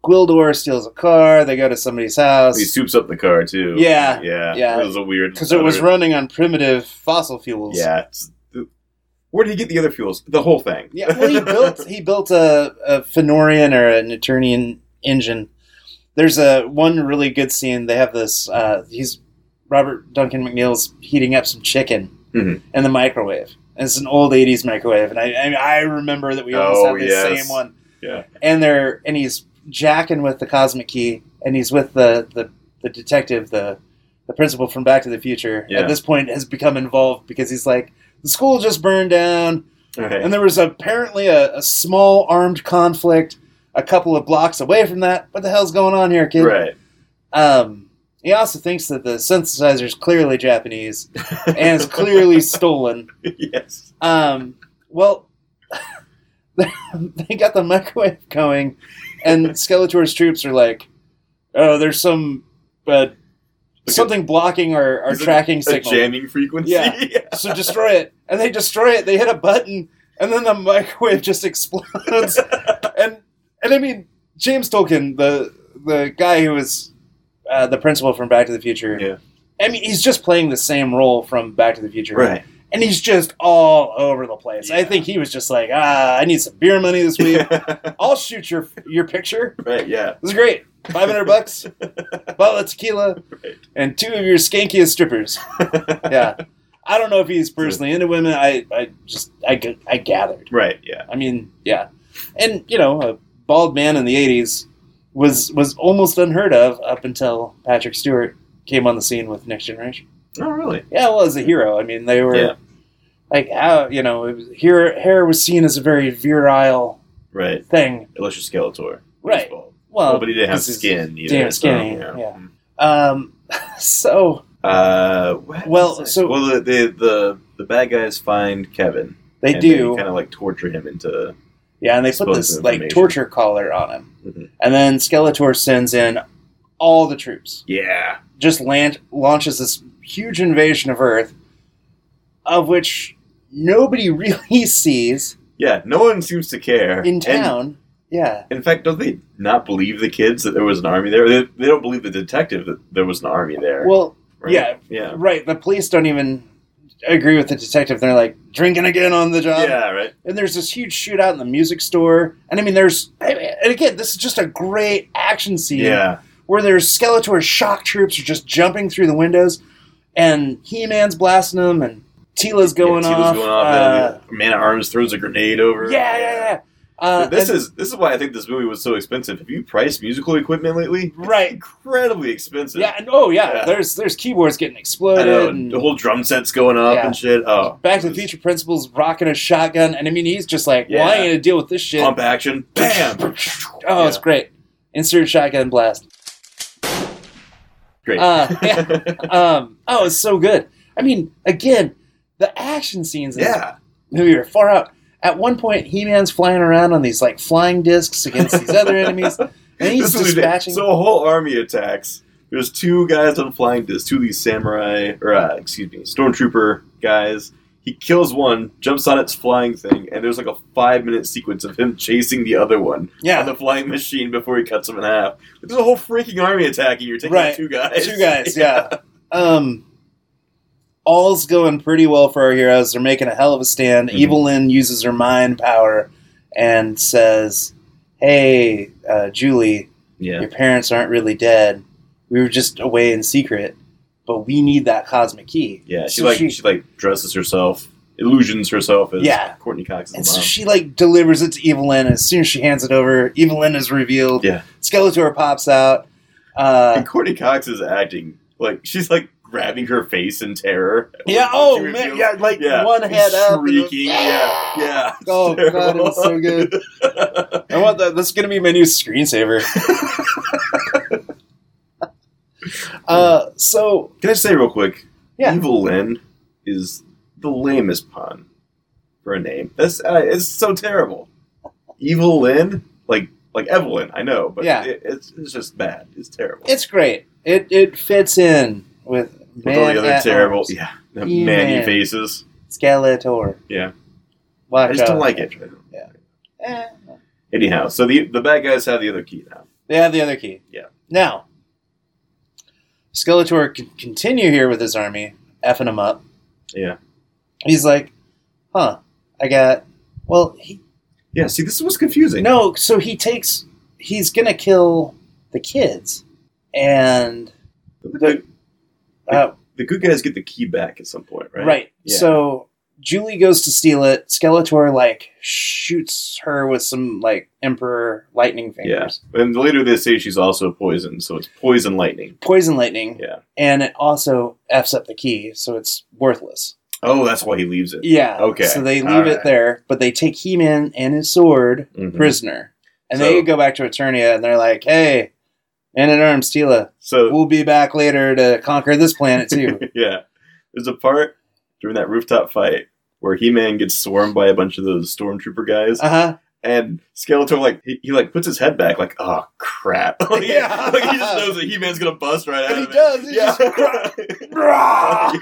Gwildor steals a car. They go to somebody's house He soups up the car too. Yeah. Yeah. Yeah. It was a weird because it was running on primitive fossil fuels. Yeah. where did he get the other fuels? The whole thing. yeah. Well, he built he built a, a Thenorian or an Eternian engine. There's a one really good scene. They have this. Uh, he's Robert Duncan McNeill's heating up some chicken Mhm. in the microwave, And it's an old '80s microwave, and I I, I remember that we almost Oh, had the yes. same one. Yeah. And they're and he's jacking with the cosmic key, and he's with the the, the detective, the the principal from Back to the Future. Yeah. At this point, has become involved because he's like, the school just burned down, Okay. and there was apparently a, a small armed conflict a couple of blocks away from that. What the hell's going on here, kid? right. Um, he also thinks that the synthesizer is clearly Japanese and is clearly stolen. yes. Um, well, they got the microwave going, and Skeletor's troops are like, "Oh, there's some uh, something blocking our, our tracking A signal. jamming frequency. Yeah. So destroy it." And they destroy it. They hit a button, and then the microwave just explodes. and and I mean, James Tolkan, the the guy who was uh, the principal from Back to the Future. Yeah. I mean, he's just playing the same role from Back to the Future right. And he's just all over the place. I think he was just like, ah, I need some beer money this week. I'll shoot your your picture. right. Yeah. This is great. Five hundred bucks, bottle of tequila, Right. and two of your skankiest strippers. Yeah, I don't know if he's personally into women. I, I just I, I gathered. Right. Yeah. I mean, yeah, and you know, a bald man in the '80s was was almost unheard of up until Patrick Stewart came on the scene with Next Generation. Oh, really? Yeah, well, as a hero, I mean, they were Yeah. Like how you know, it was, hair hair was seen as a very virile Right. thing. Unless you're Skeletor. Right. Well, Well, but he didn't have skin either. damn so, skinny, yeah. yeah. Um, so Uh, Well, so- well, the, the the the bad guys find Kevin. they and do, kind of like torture him into. yeah, and they put this like torture collar on him, Mhm. and then Skeletor sends in all the troops, Yeah. just land launches this huge invasion of Earth, of which nobody really sees Yeah. No one seems to care in And, town. yeah, in fact, don't they not believe the kids that there was an army there? They, they don't believe the detective that there was an army there. well, right? yeah, Yeah. right. The police don't even agree with the detective. They're like drinking again on the job. yeah. Right. and there's this huge shootout in the music store. And I mean, there's and again, this is just a great action scene Yeah. where there's Skeletor's shock troops are just jumping through the windows, and He-Man's blasting them, and Teela's going yeah, Teela's off. going off. uh, Man at Arms throws a grenade over. yeah, yeah, yeah. Uh, this is this is why I think this movie was so expensive. Have you priced musical equipment lately? It's Right. incredibly expensive. yeah, and oh yeah, Yeah. there's there's keyboards getting exploded. know. and The whole drum set's going up Yeah. and shit. Oh, Back to the Future Principal's rocking a shotgun, and I mean, he's just like, well, I Yeah. ain't gonna deal with this shit. Pump action. Bam. Oh, it's great. Insert shotgun blast. Great. Uh, yeah. um, oh, it's so good. I mean, again, the action scenes yeah. movie are far out. At one point, He-Man's flying around on these like flying discs against these other enemies, and he's dispatching. So a whole army attacks. There's two guys on flying discs, two of these samurai, or uh, excuse me, stormtrooper guys. He kills one, jumps on its flying thing, and there's like a five minute sequence of him chasing the other one on yeah, the flying machine before he cuts him in half. There's a whole freaking army attacking. You're taking Right. two guys. two guys. Yeah. Um, all's going pretty well for our heroes. They're making a hell of a stand. Mhm. Evil-Lyn uses her mind power and says, "Hey, uh, Julie, Yeah. your parents aren't really dead. We were just away in secret, but we need that cosmic key." Yeah. She So like she- she, like dresses herself, illusions herself as Yeah. Courtney Cox, And mom. so she like delivers it to Evil-Lyn. As soon as she hands it over, Evil-Lyn is revealed. Yeah. Skeletor pops out. Uh, and Courtney Cox is acting like she's like grabbing her face in terror. yeah. Oh man. reveals- Yeah. Like Yeah, one head up. then- Yeah, yeah. Oh, God, terrible. it's so good. I want that. That's gonna be my new screensaver. uh. So Can I say real quick? Yeah. Evil-Lyn is the lamest pun for a name. That's uh, it's so terrible. Evil-Lyn, like like Evelyn, I know, but Yeah. it, it's it's just bad. It's terrible. it's great. It it fits in with With all the other terrible, Arms. yeah, the He-Man. Man-E-Faces. Skeletor. Yeah. Watch I just don't like it. Eh. Anyhow, so the the bad guys have the other key now. They have the other key. Yeah. Now, Skeletor can continue here with his army, effing him up. Yeah. He's like, huh, I got. Well, he. Yeah. See, this was confusing. No, so he takes. He's going to kill the kids. And. the, Uh, the good guys get the key back at some point, right? right. Yeah. So Julie goes to steal it. Skeletor like shoots her with some like Emperor lightning fingers. Yeah. And later they say she's also poisoned, so it's poison lightning. Poison lightning. Yeah. And it also f's up the key, so it's worthless. Oh, that's why he leaves it. Yeah. Okay. So they leave All it right. there, but they take He-Man and his sword Mhm. prisoner, and So- they go back to Eternia, and they're like, "Hey, Man at Arms, Teela, So we'll be back later to conquer this planet too." yeah, there's a part during that rooftop fight where He-Man gets swarmed by a bunch of those stormtrooper guys, uh huh. and Skeletor like he, he like puts his head back, like oh crap, like, Yeah. like he just knows that He-Man's gonna bust right out And he of does, he yeah. just-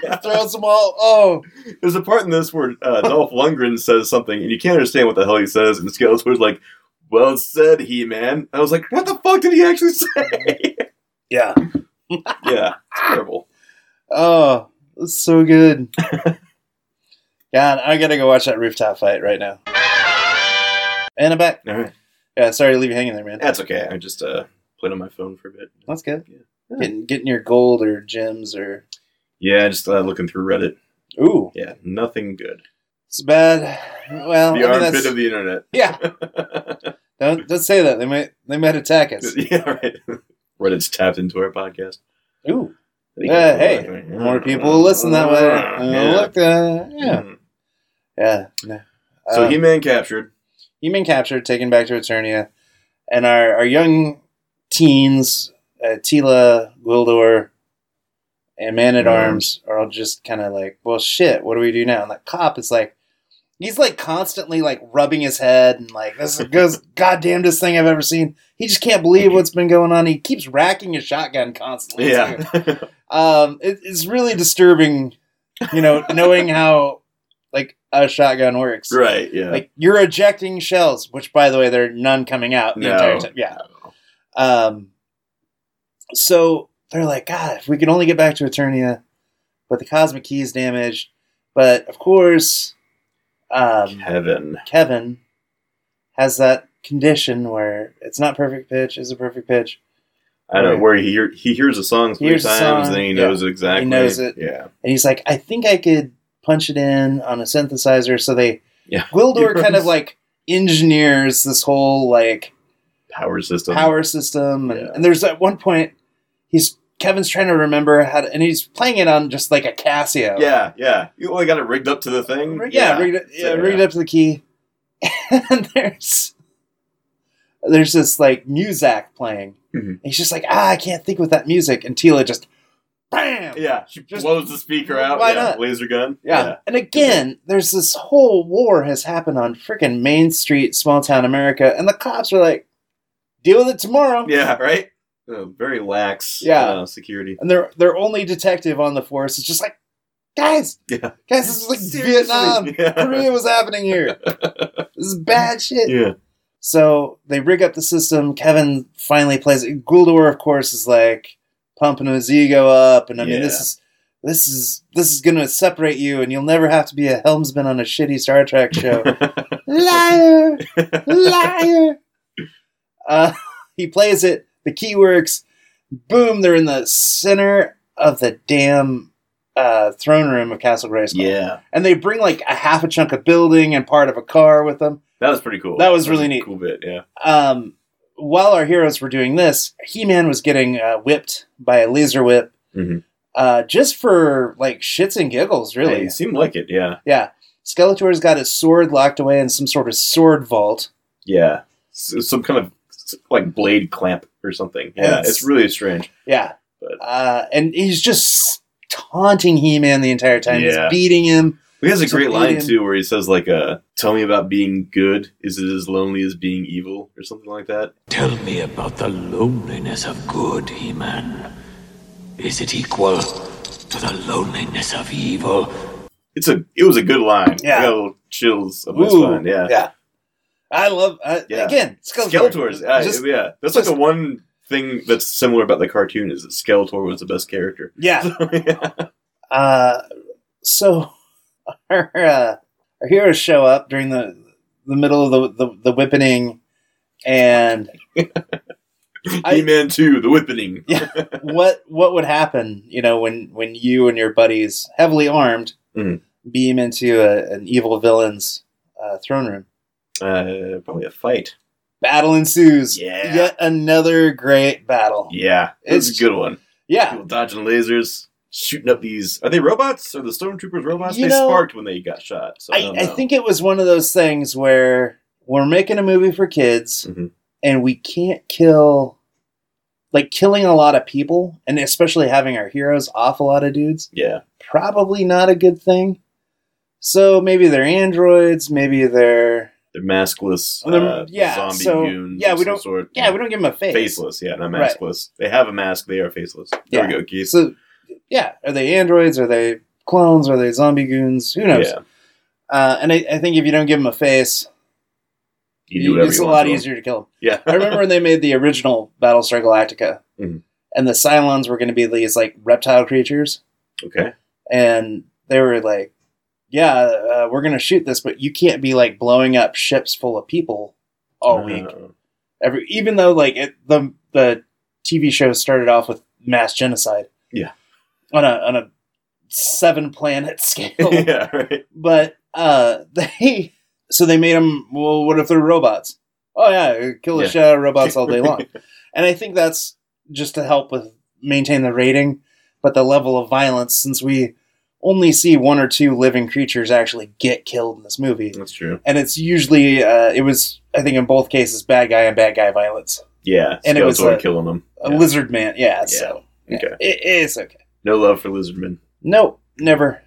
Yeah. Throws them all. Oh, There's a part in this where uh, Dolph Lundgren says something, and you can't understand what the hell he says, and Skeletor's like, "Well said, He-Man." I was like, "What the fuck did he actually say?" yeah. yeah, it's terrible. Oh, that's so good. God, I gotta go watch that rooftop fight right now. And I'm back. All right, Yeah, sorry to leave you hanging there, man. that's okay. I just uh, played on my phone for a bit. That's good. Yeah. Getting getting your gold or gems or Yeah, just uh, looking through Reddit. ooh, Yeah, nothing good. it's bad. Well, I the mean, armpit of the internet. yeah. Don't don't say that. They might they might attack us. yeah, right. Reddit's tapped into our podcast. Ooh, yeah. Hey, more people will listen that way. Uh, Yeah. Look, uh, yeah, Mhm. yeah. no. So Um, He-Man captured. He-Man captured, taken back to Eternia, and our, our young teens, uh, Teela, Gwildor, and Man at. Arms are all just kind of like, well, shit, what do we do now? And the cop is like, he's like constantly like rubbing his head and like, this is the goes, goddamnest thing I've ever seen. He just can't believe what's been going on. He keeps racking his shotgun constantly. Yeah. Um, it, it's really disturbing, you know, knowing how like a shotgun works. right. Yeah. Like you're ejecting shells, which by the way, there are none coming out the No. entire time. Yeah. Um. So they're like, God, if we can only get back to Eternia, but the cosmic key is damaged. But of course, um, Kevin. Kevin has that condition where it's not perfect pitch, is a perfect pitch. I don't know where he hear, he hears a song three times, song, and then he knows it exactly. He knows it. Yeah. And he's like, I think I could punch it in on a synthesizer. So they, Yeah. Gwildor kind of like engineers this whole like Power system. power system and, Yeah. and there's at one point he's kevin's trying to remember how to and he's playing it on just like a casio Yeah, yeah. You only got it rigged up to the thing. Rig- yeah, rigged it, yeah, So, rigged it up to the key and there's there's this like muzak playing Mhm. and he's just like ah i can't think with that music and teela just bam Yeah, she Just- blows the speaker out. Why yeah, not? Laser gun. yeah. And again, there's this whole war has happened on freaking Main Street, small town America, and the cops are like, deal with it tomorrow. Yeah, right? Uh, very lax Yeah. uh, security. and their their only detective on the force is just like, guys, Yeah. guys, this is like Seriously. Vietnam, Yeah. Korea was happening here. This is bad shit. yeah. So they rig up the system. Kevin finally plays it. Gwildor, of course, is like pumping his ego up, and I mean, this is this is this is gonna separate you, and you'll never have to be a helmsman on a shitty Star Trek show. Liar, liar. Uh, he plays it. The key works. Boom! They're in the center of the damn uh, throne room of Castle Grayskull. yeah. and they bring like a half a chunk of building and part of a car with them. That was pretty cool. That was really a neat. Cool bit, yeah. Um, while our heroes were doing this, He Man was getting uh, whipped by a laser whip, Mhm. uh, just for like shits and giggles, really. Hey, it seemed like it, yeah. Yeah. Skeletor's got his sword locked away in some sort of sword vault. Yeah. Some kind of like blade clamp or something. Yeah, It's- it's, really strange. Yeah. But- Uh, and he's just taunting He Man the entire time. Yeah. He's beating him. He has a great line alien- too, where he says like, uh, "Tell me about being good. Is it as lonely as being evil, or something like that?" Tell me about the loneliness of good, He-Man. Is it equal to the loneliness of evil? It's a. It was a good line. Yeah. I got a little chills up my Ooh, spine. Yeah. Yeah. I love, uh, Yeah. again, Skeletor. Skeletors. Uh, Just- yeah, that's like the one thing that's similar about the cartoon is that Skeletor was the best character. yeah. yeah. Uh, so our uh, our heroes show up during the the middle of the the, the whipping, and He-Man Two, the whipping. Yeah. what what would happen? You know, when when you and your buddies, heavily armed, Mhm. beam into a, an evil villain's uh, throne room. Uh, probably a fight. Battle ensues. Yeah. Yet another great battle. Yeah, it's a good one. Yeah. People dodging lasers, shooting up these. Are they robots? Are the stormtroopers robots? You they know, sparked when they got shot. So I, I, I think it was one of those things where we're making a movie for kids Mhm. and we can't kill like killing a lot of people and especially having our heroes off a lot of dudes Yeah, probably not a good thing so maybe they're androids maybe they're they're maskless. Well, they're- uh, yeah, zombie so- goons. yeah, of we some don't- Sort. yeah we don't give them a face faceless. Yeah, not Right. maskless. They have a mask. They are faceless. There Yeah. we go, Keith. so yeah are they androids are they clones are they zombie goons who knows Yeah, uh, and I, I think if you don't give them a face you do it's you a lot to easier to kill them Yeah, I remember when they made the original Battlestar Galactica, Mhm. and the Cylons were going to be these like reptile creatures, okay. and they were like, "Yeah, uh, we're going to shoot this, but you can't be like blowing up ships full of people all week." Every even though like it, the the TV show started off with mass genocide, Yeah. on a on a seven planet scale, yeah, right. but uh, they so they made them. Well, what if they're robots? Oh yeah, kill the Yeah. shit out of robots all day long. And I think that's just to help with maintain the rating, but the level of violence, since we only see one or two living creatures actually get killed in this movie, That's true. and it's usually uh, it was I think in both cases bad guy and bad guy violence. Yeah, And it was a- killing them. A Yeah. lizard man, yeah. So yeah, Okay. it, it's okay. No love for lizardmen. Nope, never.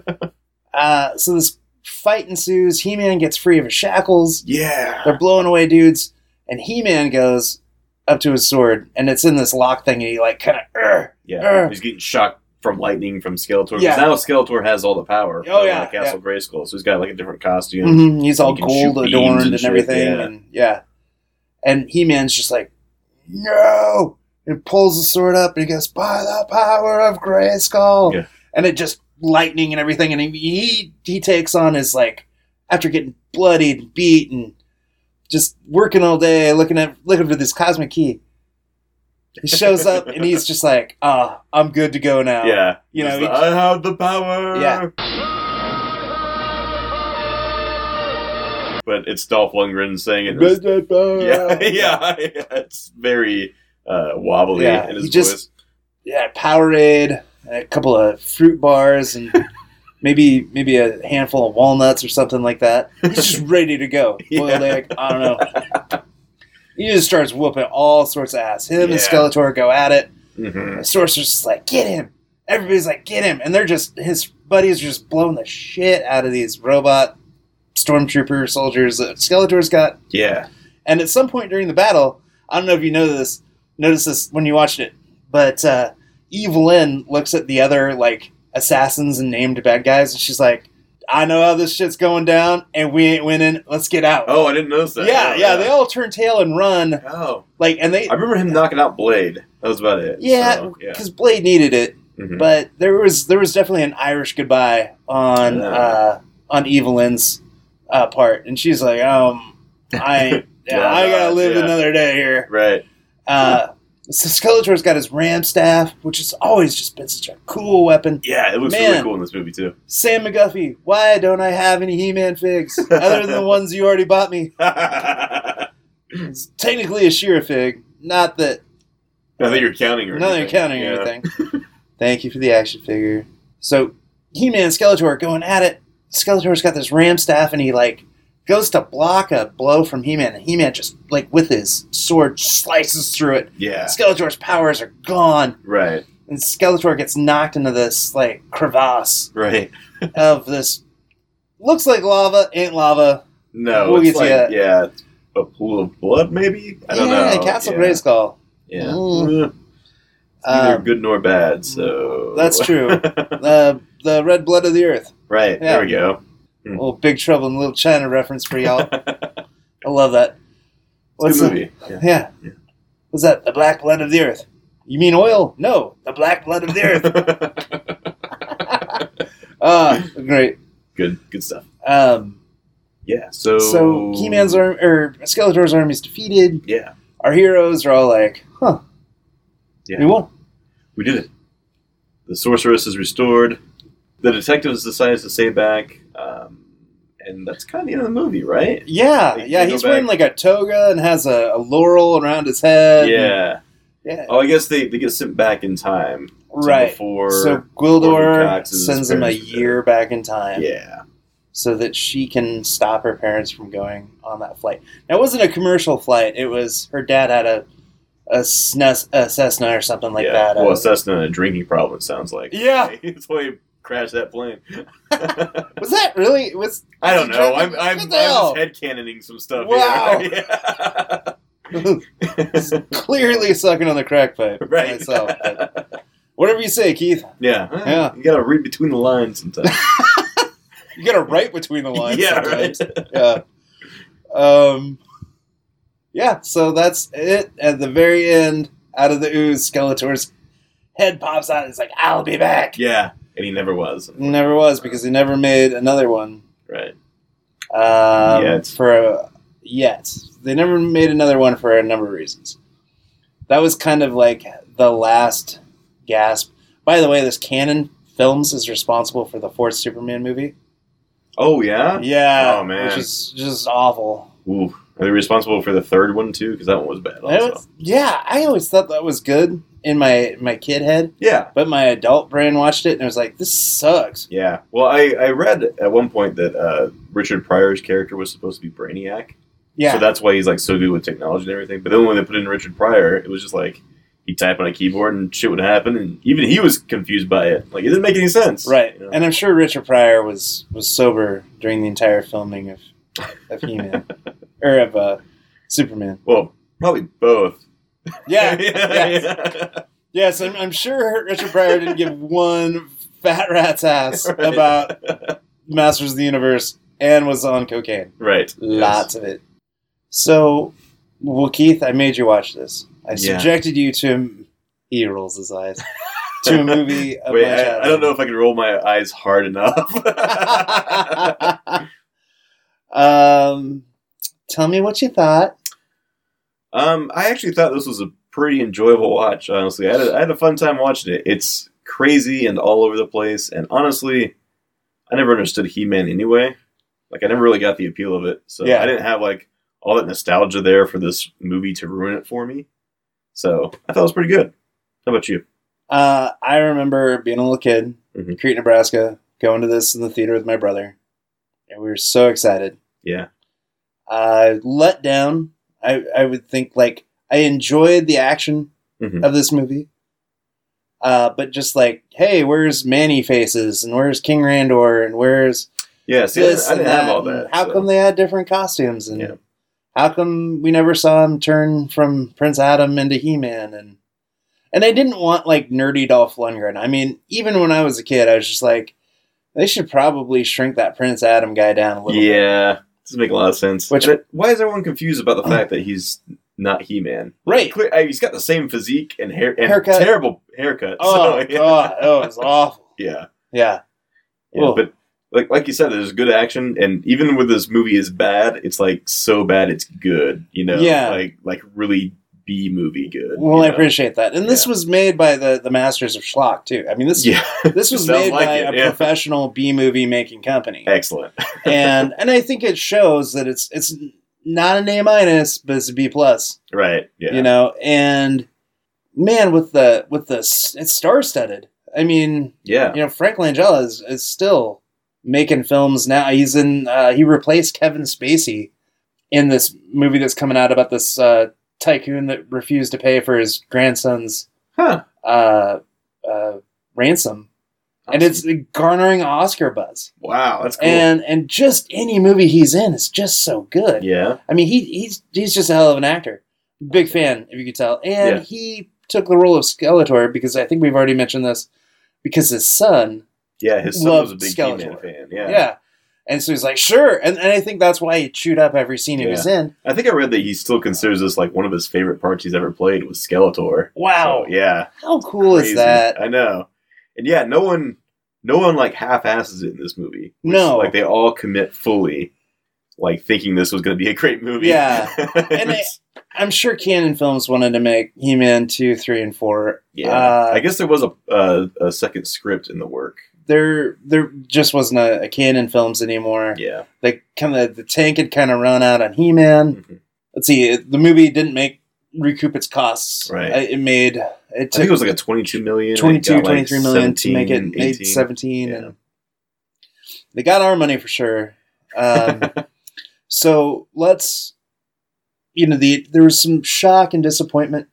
uh, so this fight ensues. He Man gets free of his shackles. Yeah. They're blowing away dudes, and He Man goes up to his sword, and it's in this lock thing, and he like kind of. Yeah, Uh. he's getting shocked from lightning from Skeletor. Yeah. now Skeletor has all the power. Oh, yeah, uh, Castle Grayskull. So he's got like a different costume. hmm He's all He gold adorned and and, everything, yeah. and yeah. And He Man's just like, no, and pulls the sword up, and he goes, by the power of Grayskull, Yeah. and it just lightning and everything, and he he, he takes on his like after getting bloodied, and beat, and just working all day, looking at looking for this cosmic key. He shows up and he's just like, ah, I'm good to go now. Yeah, You know, the, I have the power. Yeah. But it's Dolph Lundgren saying it. his- yeah, yeah, It's very uh, wobbly Yeah, in his just- yeah, Powerade, a couple of fruit bars, and maybe maybe a handful of walnuts or something like that. He's just ready to go. Boiled Yeah. egg, I don't know. He just starts whooping all sorts of ass. Him and Skeletor go at it. hmm The Sorcerer's just like, get him. Everybody's like, get him. And they're just, his buddies are just blowing the shit out of these robot stormtrooper soldiers that Skeletor's got. Yeah, And at some point during the battle, I don't know if you know this, notice this when you watched it, but uh, Evil-Lyn looks at the other like assassins and named bad guys, and she's like, "I know how this shit's going down, and we ain't winning. Let's get out." Oh, I didn't notice that. yeah, yeah. They all turn tail and run, Oh, like, and they, I remember him knocking out Blade. That was about it. yeah, So, yeah. because Blade needed it, Mhm. but there was there was definitely an Irish goodbye on Yeah. uh, on Evil-Lyn's uh, part, and she's like, "Um, I." Yeah, Yeah, I gotta live yeah. another day here. Right. Uh, so Skeletor's got his ram staff, which has always just been such a cool weapon. Yeah, it looks Man. really cool in this movie too. Sam McGuffey, why don't I have any He-Man figs other than the ones you already bought me? It's technically a She-Ra fig, not that. think you're counting. Or Not that you're counting Yeah. or anything. Thank you for the action figure. So He-Man Skeletor going at it. Skeletor's got this ram staff, and he like goes to block a blow from He-Man, and He-Man just like with his sword slices through it. Yeah. Skeletor's powers are gone. Right. and Skeletor gets knocked into this like crevasse Right. of this looks like lava, ain't lava. No, We'll it's like that. yeah, a pool of blood, maybe. I don't yeah, know. Castle yeah. Grayskull. Yeah. Mm. Neither Um, good nor bad. So that's true. the the red blood of the earth. right. Yeah. There we go. A little Big Trouble in Little China reference for y'all. I love that. What's the- movie. Yeah. Yeah. Yeah. What's that? The black blood of the earth. You mean oil? No, the black blood of the earth. ah, great. good. Good stuff. Um, Yeah. So. so He-Man's arm or Skeletor's army is defeated. Yeah. Our heroes are all like, "Huh, Yeah. we won." We did it. The sorceress is restored. The detectives decides to stay back, um, and that's kind of the end of the movie, right? Yeah, They- yeah. they He's wearing like a toga and has a, a laurel around his head. yeah. yeah. Oh, I guess they, they get sent back in time. right. Before. So Gwildor sends him a year back in time. yeah. so that she can stop her parents from going on that flight. Now, it wasn't a commercial flight. It was her dad had a a, Cessna or something like yeah. that. Well, a Cessna and a drinking problem. It sounds like. Yeah. That's why he crashed that plane. was that really? Was I don't know. I'm I'm, I'm What the hell? just headcanoning some stuff. Wow. Yeah. clearly sucking on the crack pipe right. myself. whatever you say, Keith. yeah. Yeah. You gotta read between the lines sometimes. You got to write between the lines. yeah. sometimes. Right. yeah. Um, yeah, so that's it. At the very end, out of the ooze, Skeletor's head pops out. And it's like, I'll be back. Yeah. And he never was. Never was because he never made another one. Right. Um, Yet. For a, yet. They never made another one for a number of reasons. That was kind of like the last gasp. By the way, this Cannon Films is responsible for the fourth Superman movie. Oh yeah. Yeah. Oh, man. Which is just awful. Ooh. Are they responsible for the third one too? Because that one was bad. Also. was- yeah, I always thought that was good in my my kid head, Yeah. but my adult brain watched it and it was like, this sucks. Yeah. Well, I, I read at one point that uh, Richard Pryor's character was supposed to be Brainiac. Yeah, So that's why he's like so good with technology and everything. But then when they put in Richard Pryor, it was just like he'd type on a keyboard and shit would happen, and even he was confused by it. Like it didn't make any sense. right. You know? And I'm sure Richard Pryor was was sober during the entire filming of of He Man or of uh, Superman. well, probably both. Yeah, yes. yes. I'm, I'm sure Richard Pryor didn't give one fat rat's ass Right. about Masters of the Universe and was on cocaine. right. Lots of it. So, well, Keith, I made you watch this. I Yeah. subjected you to. He rolls his eyes. To a movie Wait, I, I don't know if I can roll my eyes hard enough. um, tell me what you thought. Um, I actually thought this was a pretty enjoyable watch. Honestly, I had a, I had a fun time watching it. It's crazy and all over the place, and honestly, I never understood He Man anyway. Like I never really got the appeal of it, so Yeah. I didn't have like all that nostalgia there for this movie to ruin it for me. So I thought it was pretty good. How about you? Uh, I remember being a little kid, Mhm. Crete, Nebraska, going to this in the theater with my brother, and we were so excited. Yeah, Uh, let down. I I would think like I enjoyed the action Mhm. of this movie, uh, but just like, hey, where's Man-E-Faces and where's King Randor and where's yeah. See, this I, didn't have that, all that. How so. come they had different costumes and Yeah. how come we never saw him turn from Prince Adam into He Man and and I didn't want like nerdy Dolph Lundgren. I mean, even when I was a kid, I was just like, they should probably shrink that Prince Adam guy down a little. bit. Doesn't make a lot of sense. Which- it- why is everyone confused about the fact that he's not He Man? Right. Clear, I- he's got the same physique and hair and Haircut. terrible haircut. Oh so, yeah. god, oh, it's awful. Yeah, Yeah, yeah but like like you said, there's good action, and even when this movie is bad, it's like so bad it's good. You know, Yeah. like like really B movie good. well, I know? appreciate that. And this was made by the the masters of schlock too. I mean, this Yeah, this was made like by it, a yeah. professional B movie making company. excellent. and and I think it shows that it's it's not an A minus, but it's a B plus. right? Yeah, You know, and man, with the with the it's star studded. I mean, yeah, you know, Frank Langella is is still making films now. He's in uh, he replaced Kevin Spacey in this movie that's coming out about this uh, tycoon that refused to pay for his grandson's huh? uh, uh, ransom, and it's garnering Oscar buzz. wow, that's cool. And and just any movie he's in is just so good. yeah, I mean, he he's he's just a hell of an actor. Big fan, if you could tell. And Yeah. he took the role of Skeletor because I think we've already mentioned this. Because his son, yeah, his son was a big Skeletor. fan. yeah. Yeah. And so he's like, sure, and, and I think that's why he chewed up every scene he was in. I think I read that he still considers this like one of his favorite parts he's ever played was Skeletor. Wow, So, yeah. how cool Crazy. is that? I know. And yeah, no one no one like half asses it in this movie. Which, No. Like they all commit fully, like thinking this was gonna be a great movie. Yeah. And I- I'm sure Cannon Films wanted to make He-Man two, three, and four. yeah. Uh, I guess there was a uh, a second script in the work there there just wasn't a, a cannon films anymore. Yeah. They kind of the tank had kind of run out on He Man. Mhm. Let's see, it- the movie didn't make recoup its costs. Right. Uh, It made it I think took it was like a 22 million. 22, like, 23 million to make it 17, made 17 Yeah. and they got our money for sure. Um, so let's, you know, the there was some shock and disappointment,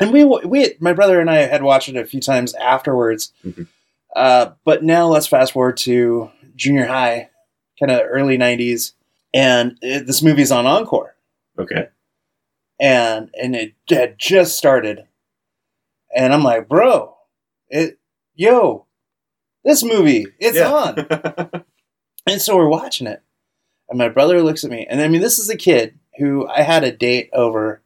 and we we my brother and I had watched it a few times afterwards. Mhm. Uh, but now let's fast forward to junior high, kind of early '90s, and it, this movie's on Encore, Okay. and and it had just started, and I'm like, bro, it, yo, this movie, it's Yeah. on. And so we're watching it. And my brother looks at me. And I mean, this is a kid who I had a date over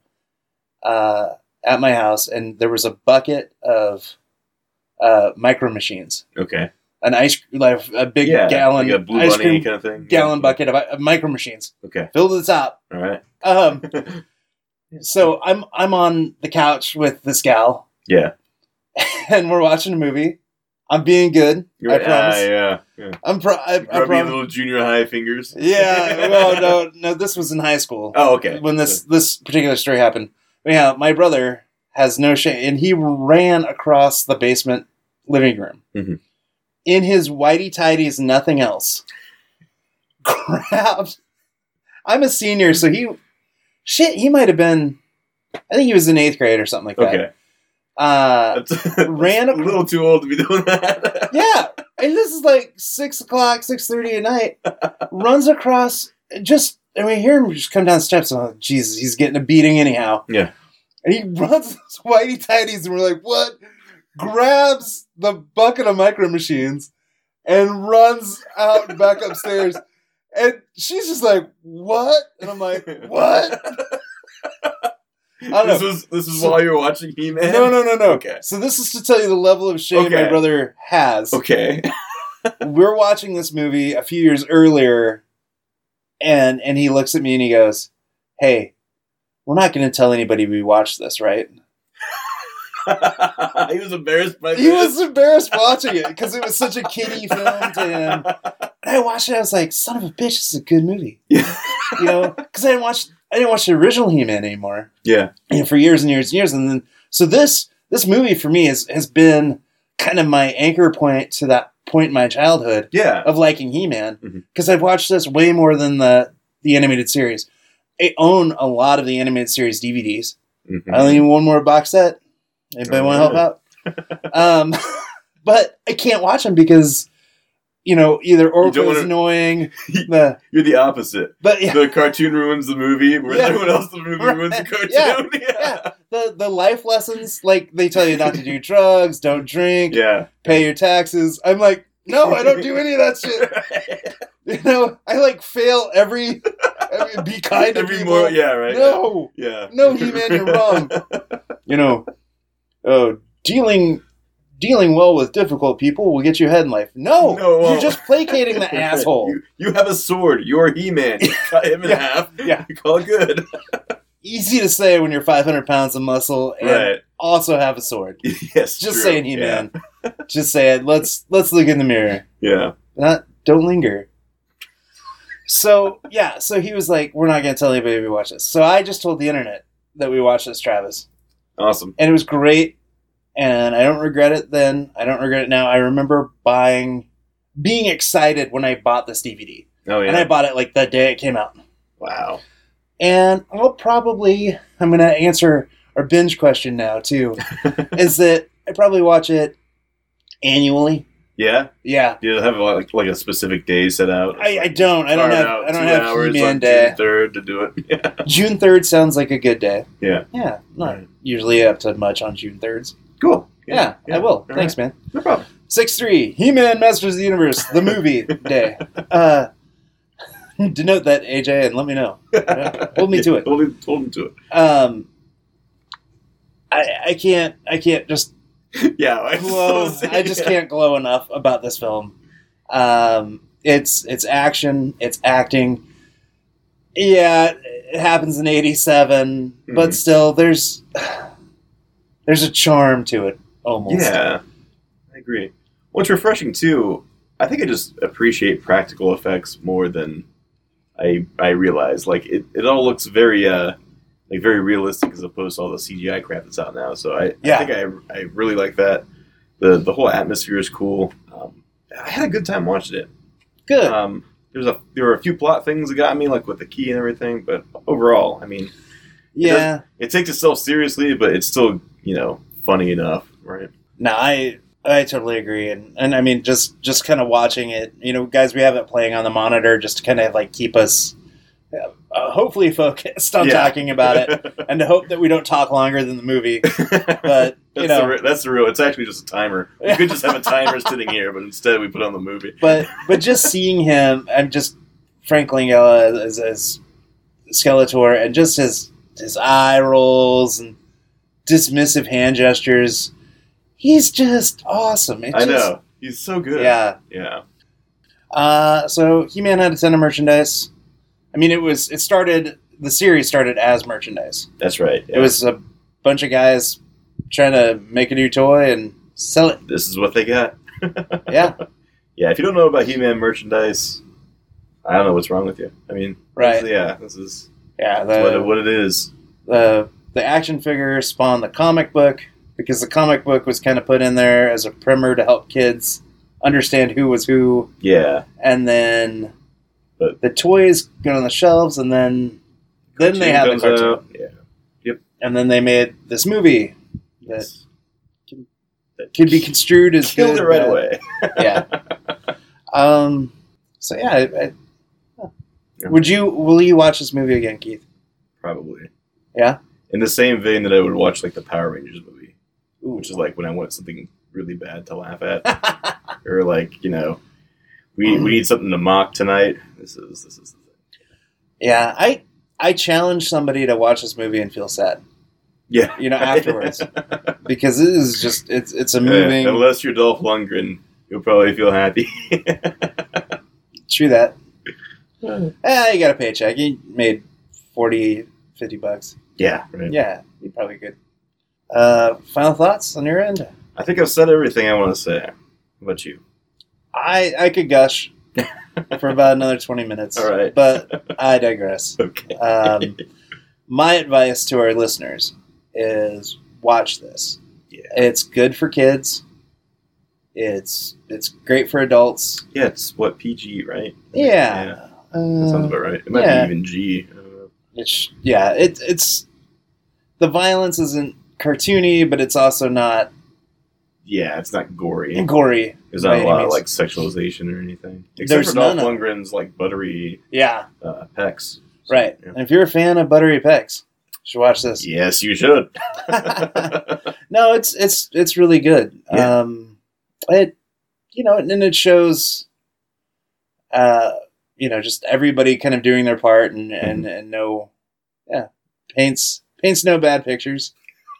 uh, at my house, and there was a bucket of uh, micro machines. okay. An ice like a big yeah. gallon like a blue ice cream kind of thing. gallon Yeah. bucket of, of micro machines Okay. filled to the top. All right. Um, so I'm I'm on the couch with this gal, yeah. and we're watching a movie. I'm being good. You're I promise. Ah, yeah. yeah. I'm pro- I, I Rubbing your promise. little junior high fingers. Yeah. Well, no, no. This was in high school. Oh, okay. when this this particular story happened. But yeah, my brother has no shame, and he ran across the basement living room Mhm. in his whitey tidies, nothing else. Grabbed. I'm a senior, so he shit. He might have been. I think he was in eighth grade or something like that. Okay. Uh, That's, ran a little too old to be doing that. yeah, and this is like six o'clock, six thirty at night. runs across, just and we hear him just come down the steps. Oh Jesus, he's getting a beating anyhow. Yeah. and he runs his whitey tidies, and we're like, what? Grabs the bucket of micro machines and runs out back upstairs. And she's just like, what? And I'm like, what? don't know. This was this is So- while you're watching He Man. No, no, no, no. Okay. So this is to tell you the level of shame my brother has. Okay. we're watching this movie a few years earlier and and he looks at me and he goes hey we're not going to tell anybody we watched this right he was embarrassed by he was embarrassed watching it because it was such a kiddie film to him and i watched it i was like son of a bitch this is a good movie yeah. you know because i didn't watch i didn't watch the original he-man anymore yeah. you know, for years and years and years and then so this this movie for me has has been kind of my anchor point to that point in my childhood Yeah. of liking He-Man Mhm. because I've watched this way more than the the animated series. I own a lot of the animated series DVDs. Mhm. I only need one more box set. Anybody Oh, want to help out? um, but I can't watch them because you know either don't is annoying. The You're the opposite. but yeah, The cartoon ruins the movie, whereas Yeah. everyone else the movie Right. ruins the cartoon. Yeah. yeah, the the life lessons like they tell you not to do drugs, don't drink, Yeah. pay your taxes. I'm like, no, I don't do any of that shit. You know, I like fail every. every be kind to Every people. more, yeah, right. No, Yeah. no, He-Man, you're wrong. you know, oh, dealing dealing well with difficult people will get you ahead in life. No, No, well- you're just placating the asshole. You, you have a sword. You're He-Man. You cut him in Yeah. half. Yeah. You call it good. Easy to say when you're 500 pounds of muscle and right. also have a sword. Yes. Just true. saying, He-Man. Just say it. Let's let's look in the mirror. Yeah. Not don't linger. So yeah, so he was like, "We're not gonna tell anybody we watch this." So I just told the internet that we watched this, Travis. Awesome. and it was great and i don't regret it then i don't regret it now i remember buying being excited when i bought this dvd Oh yeah. and i bought it like the day it came out wow. and i'll probably i'm going to answer our binge question now too is that i probably watch it annually Yeah. yeah Do you have like, like a specific day set out? i, I don't i don't have out i don't have hours he-man day June third to do it. Yeah. june 3rd sounds like a good day Yeah. yeah not Right. usually up to much on june 3rds Cool. yeah, i will All thanks right. man No problem. Six three, He-Man Masters of the Universe, the movie day. Uh, denote that, AJ, and let me know. Hold me to it. Hold, hold me to it. Um, I I can't I can't just Yeah. I just, glow. saying, I just can't glow enough about this film. Um, it's it's action, it's acting. Yeah, it happens in '87, but Mhm. still, there's there's a charm to it almost. Yeah. I agree. What's refreshing too, I think I just appreciate practical effects more than I I realize. Like it, it all looks very uh like very realistic as opposed to all the CGI crap that's out now. So I, Yeah. I think I I really like that. The the whole atmosphere is cool. Um, I had a good time watching it. Good. Um, there's a there were a few plot things that got me, like with the key and everything, but overall, I mean, yeah. it takes itself seriously, but it's still you know funny enough, right? No, I I totally agree, and and I mean just just kind of watching it, you know, guys, we have it playing on the monitor just to kind of like keep us uh, hopefully focused on Yeah. talking about it, and to hope that we don't talk longer than the movie. But you that's know, the, re- that's the real. It's actually just a timer. We could just have a timer sitting here, but instead we put on the movie. but but just seeing him and just Frank Langella as, as Skeletor and just his his eye rolls and dismissive hand gestures, he's just awesome. It I just- know he's so good. Yeah. yeah, Uh, so He Man had a ton of merchandise. I mean, it was it started the series started as merchandise. that's right. It was a bunch of guys trying to make a new toy and sell it. This is what they got. Yeah, Yeah, if you don't know about He-Man merchandise, I don't know what's wrong with you. I mean, right. this- yeah, this is Yeah, what, it, what it is. the the action figure spawned the comic book because the comic book was kind of put in there as a primer to help kids understand who was who, Yeah, and then But- the toys go on the shelves, and then then they had the comes cartoon, out. Yeah, and then they made this movie that yes. could be construed as killed good, it right bad. away. yeah. Um. So yeah, I, I, Yeah. would you will you watch this movie again, Keith? Probably. Yeah? In the same vein that I would watch like the Power Rangers movie, Ooh. which is like when I want something really bad to laugh at, or like you know, we we need something to mock tonight. This is this is the thing. yeah, I I challenge somebody to watch this movie and feel sad Yeah, You know, afterwards. because it is just it's it's a moving. Yeah, unless you're Dolph Lundgren, you'll probably feel happy. True that. Eh, you got a paycheck. You made 40, 50 bucks. yeah, right. Yeah, you probably could. Uh, final thoughts on your end? I think I've said everything I want to say. How about you? I I could gush for about another twenty minutes. All right. but I digress. Okay. Um, my advice to our listeners is watch this. Yeah. It's good for kids. It's it's great for adults. Yeah, it's what PG, right? Yeah. Yeah, that sounds Uh, about right. It might yeah. be even G. it's yeah. It, it's the violence isn't cartoony, but it's also not Yeah, it's not gory. And gory. There's not a lot of like sexualization or anything. Except There's for Dolph Lundgren's like buttery Yeah, uh, pecs. So, right. yeah. And if you're a fan of buttery pecs, you should watch this. Yes, you should. no, it's it's it's really good. Yeah. Um, it you know, and it shows, uh, you know, just everybody kind of doing their part and and and no, yeah, paints paints no bad pictures.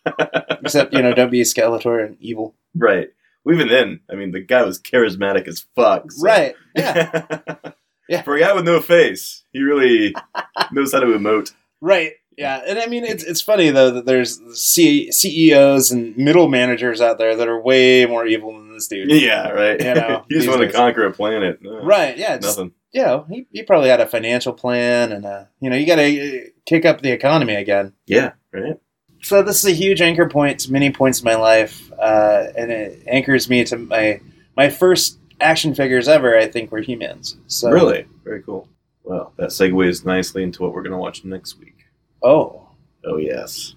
Except you know, don't be a Skeletor and evil. right. Well, even then, I mean, the guy was charismatic as fuck. so- Right? Yeah. Yeah. For a guy with no face, he really knows how to emote. right. Yeah. And I mean, it's it's funny though that there's C- CEOs and middle managers out there that are way more evil than this dude. Yeah, right. You know, he just wanted to conquer a planet. No, Right. Yeah. Just, Nothing. you know, he, he probably had a financial plan and, uh, you know, you got to kick up the economy again. Yeah, right. So this is a huge anchor point to many points in my life, uh, and it anchors me to my my first action figures ever. I think were He-Mans. So Really? Very cool. Well, that segues nicely into what we're going to watch next week. Oh, Oh yes,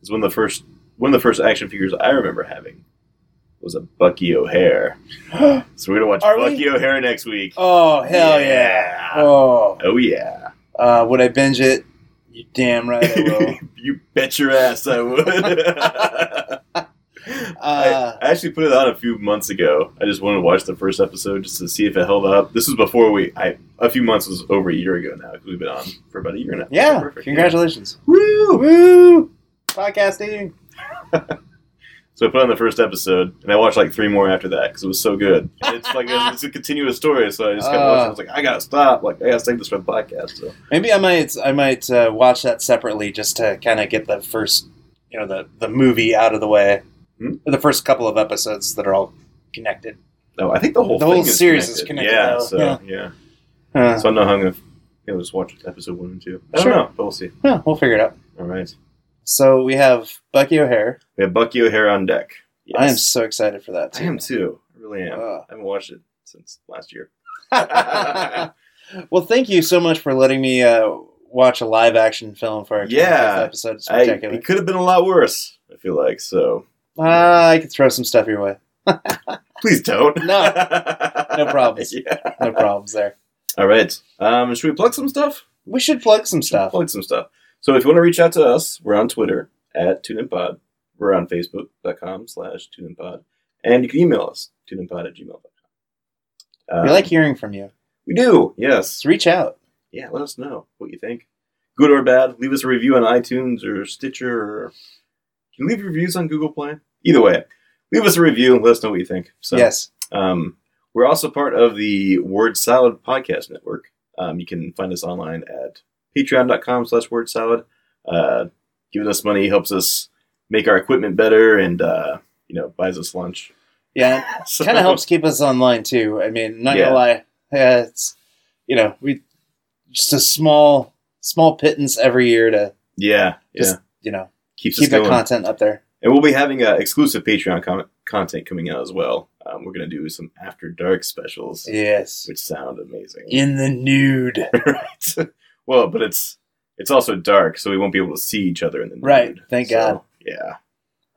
it's one of the first one of the first action figures I remember having was a Bucky O'Hare. So we're gonna watch Are we? Bucky O'Hare next week. oh hell yeah! Yeah. Oh, Oh yeah, uh, would I binge it? You damn right I will. you bet your ass I would. Uh, I, I actually put it on a few months ago. I just wanted to watch the first episode just to see if it held up. This was before we. I a few months was over a year ago now. We've been on for about a year now. yeah, Perfect. congratulations! Woo! Woo! Podcasting. So I put on the first episode, and I watched like three more after that because it was so good. And it's like it's a continuous story, so I just kept Uh. watching. I was like, I gotta stop. Like I gotta save this for the podcast. So Maybe I might I might uh, watch that separately just to kind of get the first you know the the movie out of the way. Hmm. The first couple of episodes that are all connected. No, I think the whole The thing whole is series is connected. connected, Yeah, though. so Yeah. yeah. Huh. So I don't know how I'm gonna you know, just watch episode one and two. I don't Sure. know, but we'll see. Yeah, we'll figure it out. All right. So we have Bucky O'Hare. We have Bucky O'Hare on deck. Yes. I am so excited for that. I Too. am too. I really am. Ugh. I haven't watched it since last year. well, thank you so much for letting me uh, watch a live action film for our Yeah. episode. I, it could have been a lot worse. I feel like so. Ah, I could throw some stuff your way. Please don't. No. No problems. yeah. No problems there. All right. Um, should we plug some stuff? We should plug some stuff. Plug some stuff. So if you want to reach out to us, we're on Twitter at TuneInPod. We're on Facebook.com slash TuneInPod. And you can email us, TuneInPod at gmail.com. Um, we like hearing from you. We do, yes. Just reach out. Yeah, let us know what you think. Good or bad. Leave us a review on iTunes or Stitcher or can you leave reviews on Google Play? Either way, leave us a review and let us know what you think. So yes. um, we're also part of the Word Salad Podcast Network. Um, you can find us online at patreon.com slash word salad. Uh, giving us money helps us make our equipment better and, uh, you know, buys us lunch. Yeah. So- kind of helps keep us online too. I mean, not Yeah. gonna lie, yeah, it's you know we just a small small pittance every year to Yeah, yeah. you know Keeps keep the content up there. And we'll be having uh, exclusive Patreon com- content coming out as well. Um, we're going to do some After Dark specials, Yes, which sound amazing. in the nude. right. Well, but it's it's also dark, so we won't be able to see each other in the nude. Right, thank So, God. Yeah.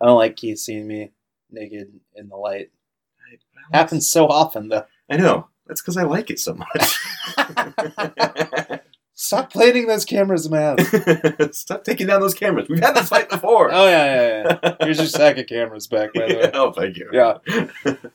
I don't like Keith seeing me naked in the light. Happens so often though. I know. That's because I like it so much. Stop planting those cameras in my house. Stop taking down those cameras. We've had this fight before. Oh yeah, yeah, yeah. Here's your sack of cameras back, by the way. oh, thank you. Yeah.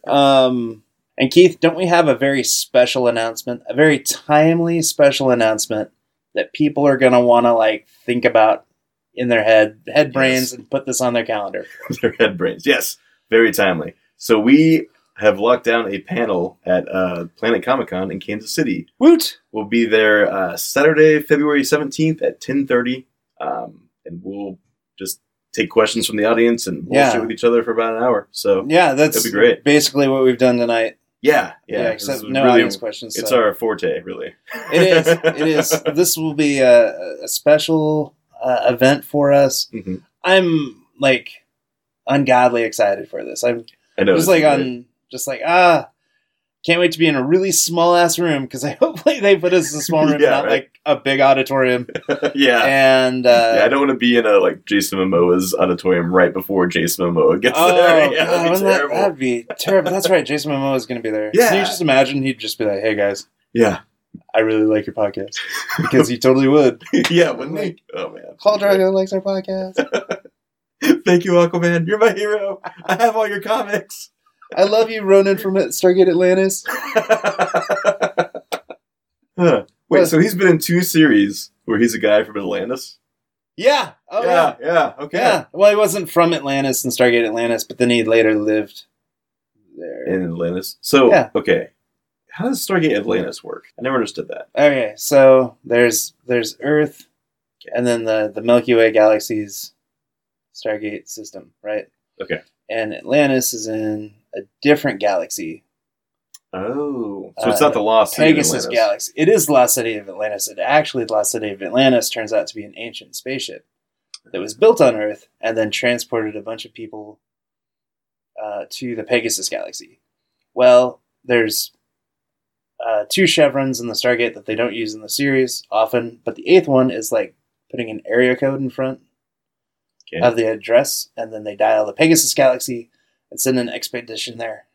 Um, and Keith, don't we have a very special announcement? A very timely special announcement that people are gonna want to like think about in their head, head brains, Yes. and put this on their calendar. their head brains. Yes, very timely. So we have locked down a panel at uh, Planet Comic Con in Kansas City. Woot! We'll be there uh, Saturday, February seventeenth at ten thirty, um, and we'll just take questions from the audience and bullshit Yeah. with each other for about an hour. So Yeah, that's That'd be great. Basically, what we've done tonight. Yeah, Yeah, yeah, except no really- audience questions. It's so. our forte, really. It is. It is. This will be a, a special uh, event for us. Mhm. I'm like ungodly excited for this. I'm I know. just like great. on, just like ah, can't wait to be in a really small ass room because I hopefully they put us in a small room, Yeah, not right. like a big auditorium. yeah. And uh, yeah, I don't want to be in a like Jason Momoa's auditorium right before Jason Momoa gets Oh, there. Yeah, God, that'd be wouldn't that, terrible. that'd be terrible. That's right. Jason Momoa is going to be there. Yeah. Can you just imagine? He'd just be like, "Hey guys, Yeah, I really like your podcast," because he totally would. yeah, wouldn't he? Oh man, Khal Drogo likes our podcast. Thank you, Aquaman. You're my hero. I have all your comics. I love you, Ronon from Stargate Atlantis. Huh. Wait, so he's been in two series where he's a guy from Atlantis? Yeah. Oh yeah. yeah, yeah, okay. Yeah. Well, he wasn't from Atlantis in Stargate Atlantis, but then he later lived there. In Atlantis. So, Yeah. okay. How does Stargate Atlantis work? I never understood that. Okay, so there's there's Earth, and then the the Milky Way galaxy's Stargate system, right? Okay. And Atlantis is in a different galaxy, Oh. So it's Uh, not the Lost City of Pegasus Atlantis. Galaxy. It is the Lost City of Atlantis. It actually, the Lost City of Atlantis turns out to be an ancient spaceship that was built on Earth and then transported a bunch of people uh, to the Pegasus Galaxy. Well, there's uh, two chevrons in the Stargate that they don't use in the series often, but the eighth one is like putting an area code in front Okay. of the address, and then they dial the Pegasus Galaxy and send an expedition there.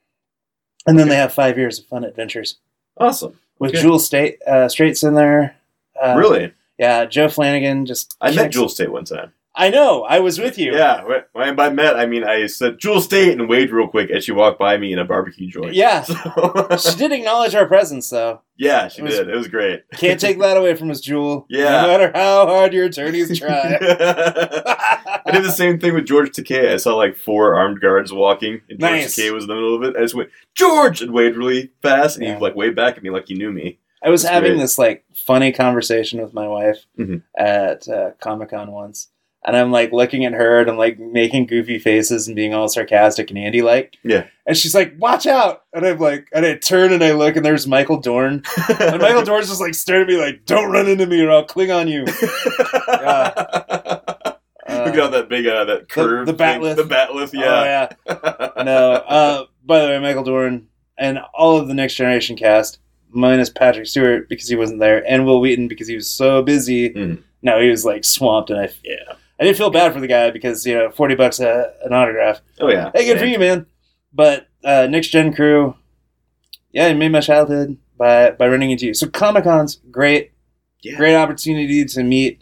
And then Okay. they have five years of fun adventures Awesome. with Okay. Jewel Staite uh, Straits in there. Uh, really? Yeah, Joe Flanigan just. I met Jewel Staite one time. I know. I was with you. Yeah, when- by met, I mean I said Jewel Staite and Wade real quick as she walked by me in a barbecue joint. Yeah. So- She did acknowledge our presence, though. yeah, she It was- did. It was great. Can't take that away from us, Jewel. Yeah. No matter how hard your attorneys try. I did the same thing with George Takei. I saw like four armed guards walking, and George Nice. Takei was in the middle of it. I just went, George! And Wade really fast, and Yeah. he like waved back at me like he knew me. I was That's having great. this like funny conversation with my wife Mhm. at uh, Comic Con once and I'm like looking at her and I'm like making goofy faces and being all sarcastic and Andy like. Yeah. And she's like, "Watch out!" And I'm like, and I turn and I look and there's Michael Dorn, and Michael Dorn's just like staring at me like, "Don't run into me or I'll cling on you." Look at all that big, uh, that curve. the bat'leth. The bat'leth, yeah. Oh yeah. No. Uh, by the way, Michael Dorn and all of the Next Generation cast, minus Patrick Stewart because he wasn't there, and Wil Wheaton because he was so busy. Mhm. No, he was like swamped, and I yeah. I didn't feel bad for the guy because you know forty bucks a, an autograph. Oh, yeah. Hey, good for you, man. But uh, Next Gen crew, yeah, it made my childhood by by running into you. So Comic Con's great, Yeah. great opportunity to meet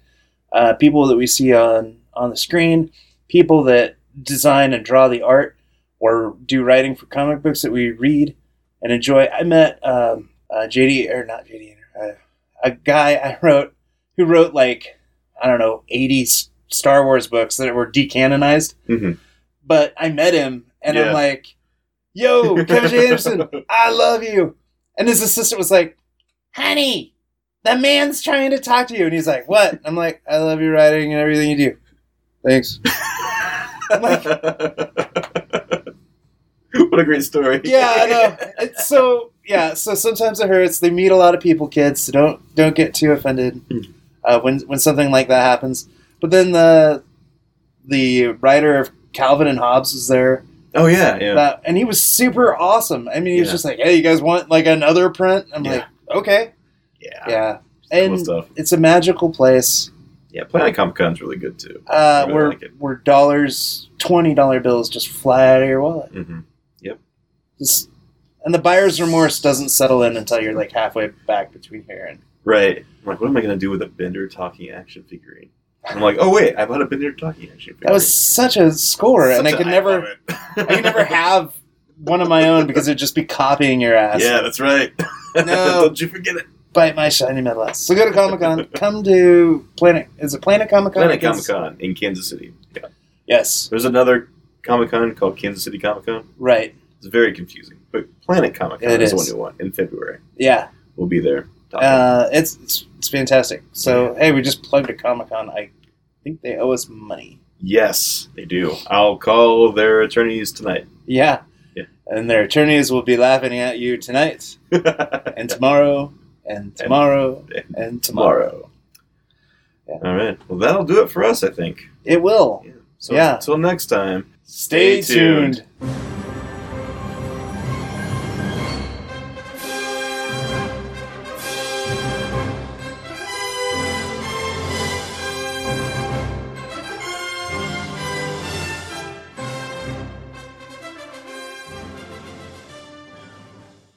uh, people that we see on on the screen, people that design and draw the art or do writing for comic books that we read and enjoy. I met um, uh, JD or not JD, uh, a guy I wrote who wrote like I don't know eighty S- Star Wars books that were decanonized Mhm. but I met him and Yeah. I'm like, "Yo, Kevin J. Anderson, I love you." And his assistant was like, "Honey, the man's trying to talk to you." And he's like, "What?" I'm like, "I love your writing and everything you do. Thanks." what a great story. Yeah, I know. It's so yeah. So sometimes it hurts. They meet a lot of people, kids. So don't don't get too offended Hmm. uh, when when something like that happens. But then the the writer of Calvin and Hobbes was there. Oh, yeah, yeah. that, and he was super awesome. I mean, he was Yeah. just like, "Hey, you guys want like another print?" I'm Yeah. like, "Okay, yeah. yeah." Cool And stuff. it's a magical place. Yeah, Planet Comic Con's really good, too. Uh, really where like it. where dollars, twenty dollar bills just fly out of your wallet. hmm Just, and the buyer's remorse doesn't settle in until you're like halfway back between here and Right. I'm like, what am I going to do with a Bender talking action figurine? I'm like, oh, wait, I bought a Bender talking action figurine. that was such a score, and I could never. I could never have one of my own because it'd just be copying your ass. Yeah, that's right. No. Don't you forget it. Bite my shiny metal ass. So go to Comic Con. Come to Planet. Is it Planet Comic Con? Planet Comic Con in Kansas City. Yeah. Yes. There's another Comic Con called Kansas City Comic Con. Right. It's very confusing. But Planet Comic Con It is the is. one new one in February. Yeah. We'll be there. Uh, it's, it's it's fantastic. So hey, we just plugged a Comic Con. I think they owe us money. yes, they do. I'll call their attorneys tonight. Yeah. Yeah. And their attorneys will be laughing at you tonight and tomorrow and tomorrow and tomorrow. tomorrow. Yeah. All right. Well, that'll do it for us, I think. It will. So Yeah. until next time. Stay tuned.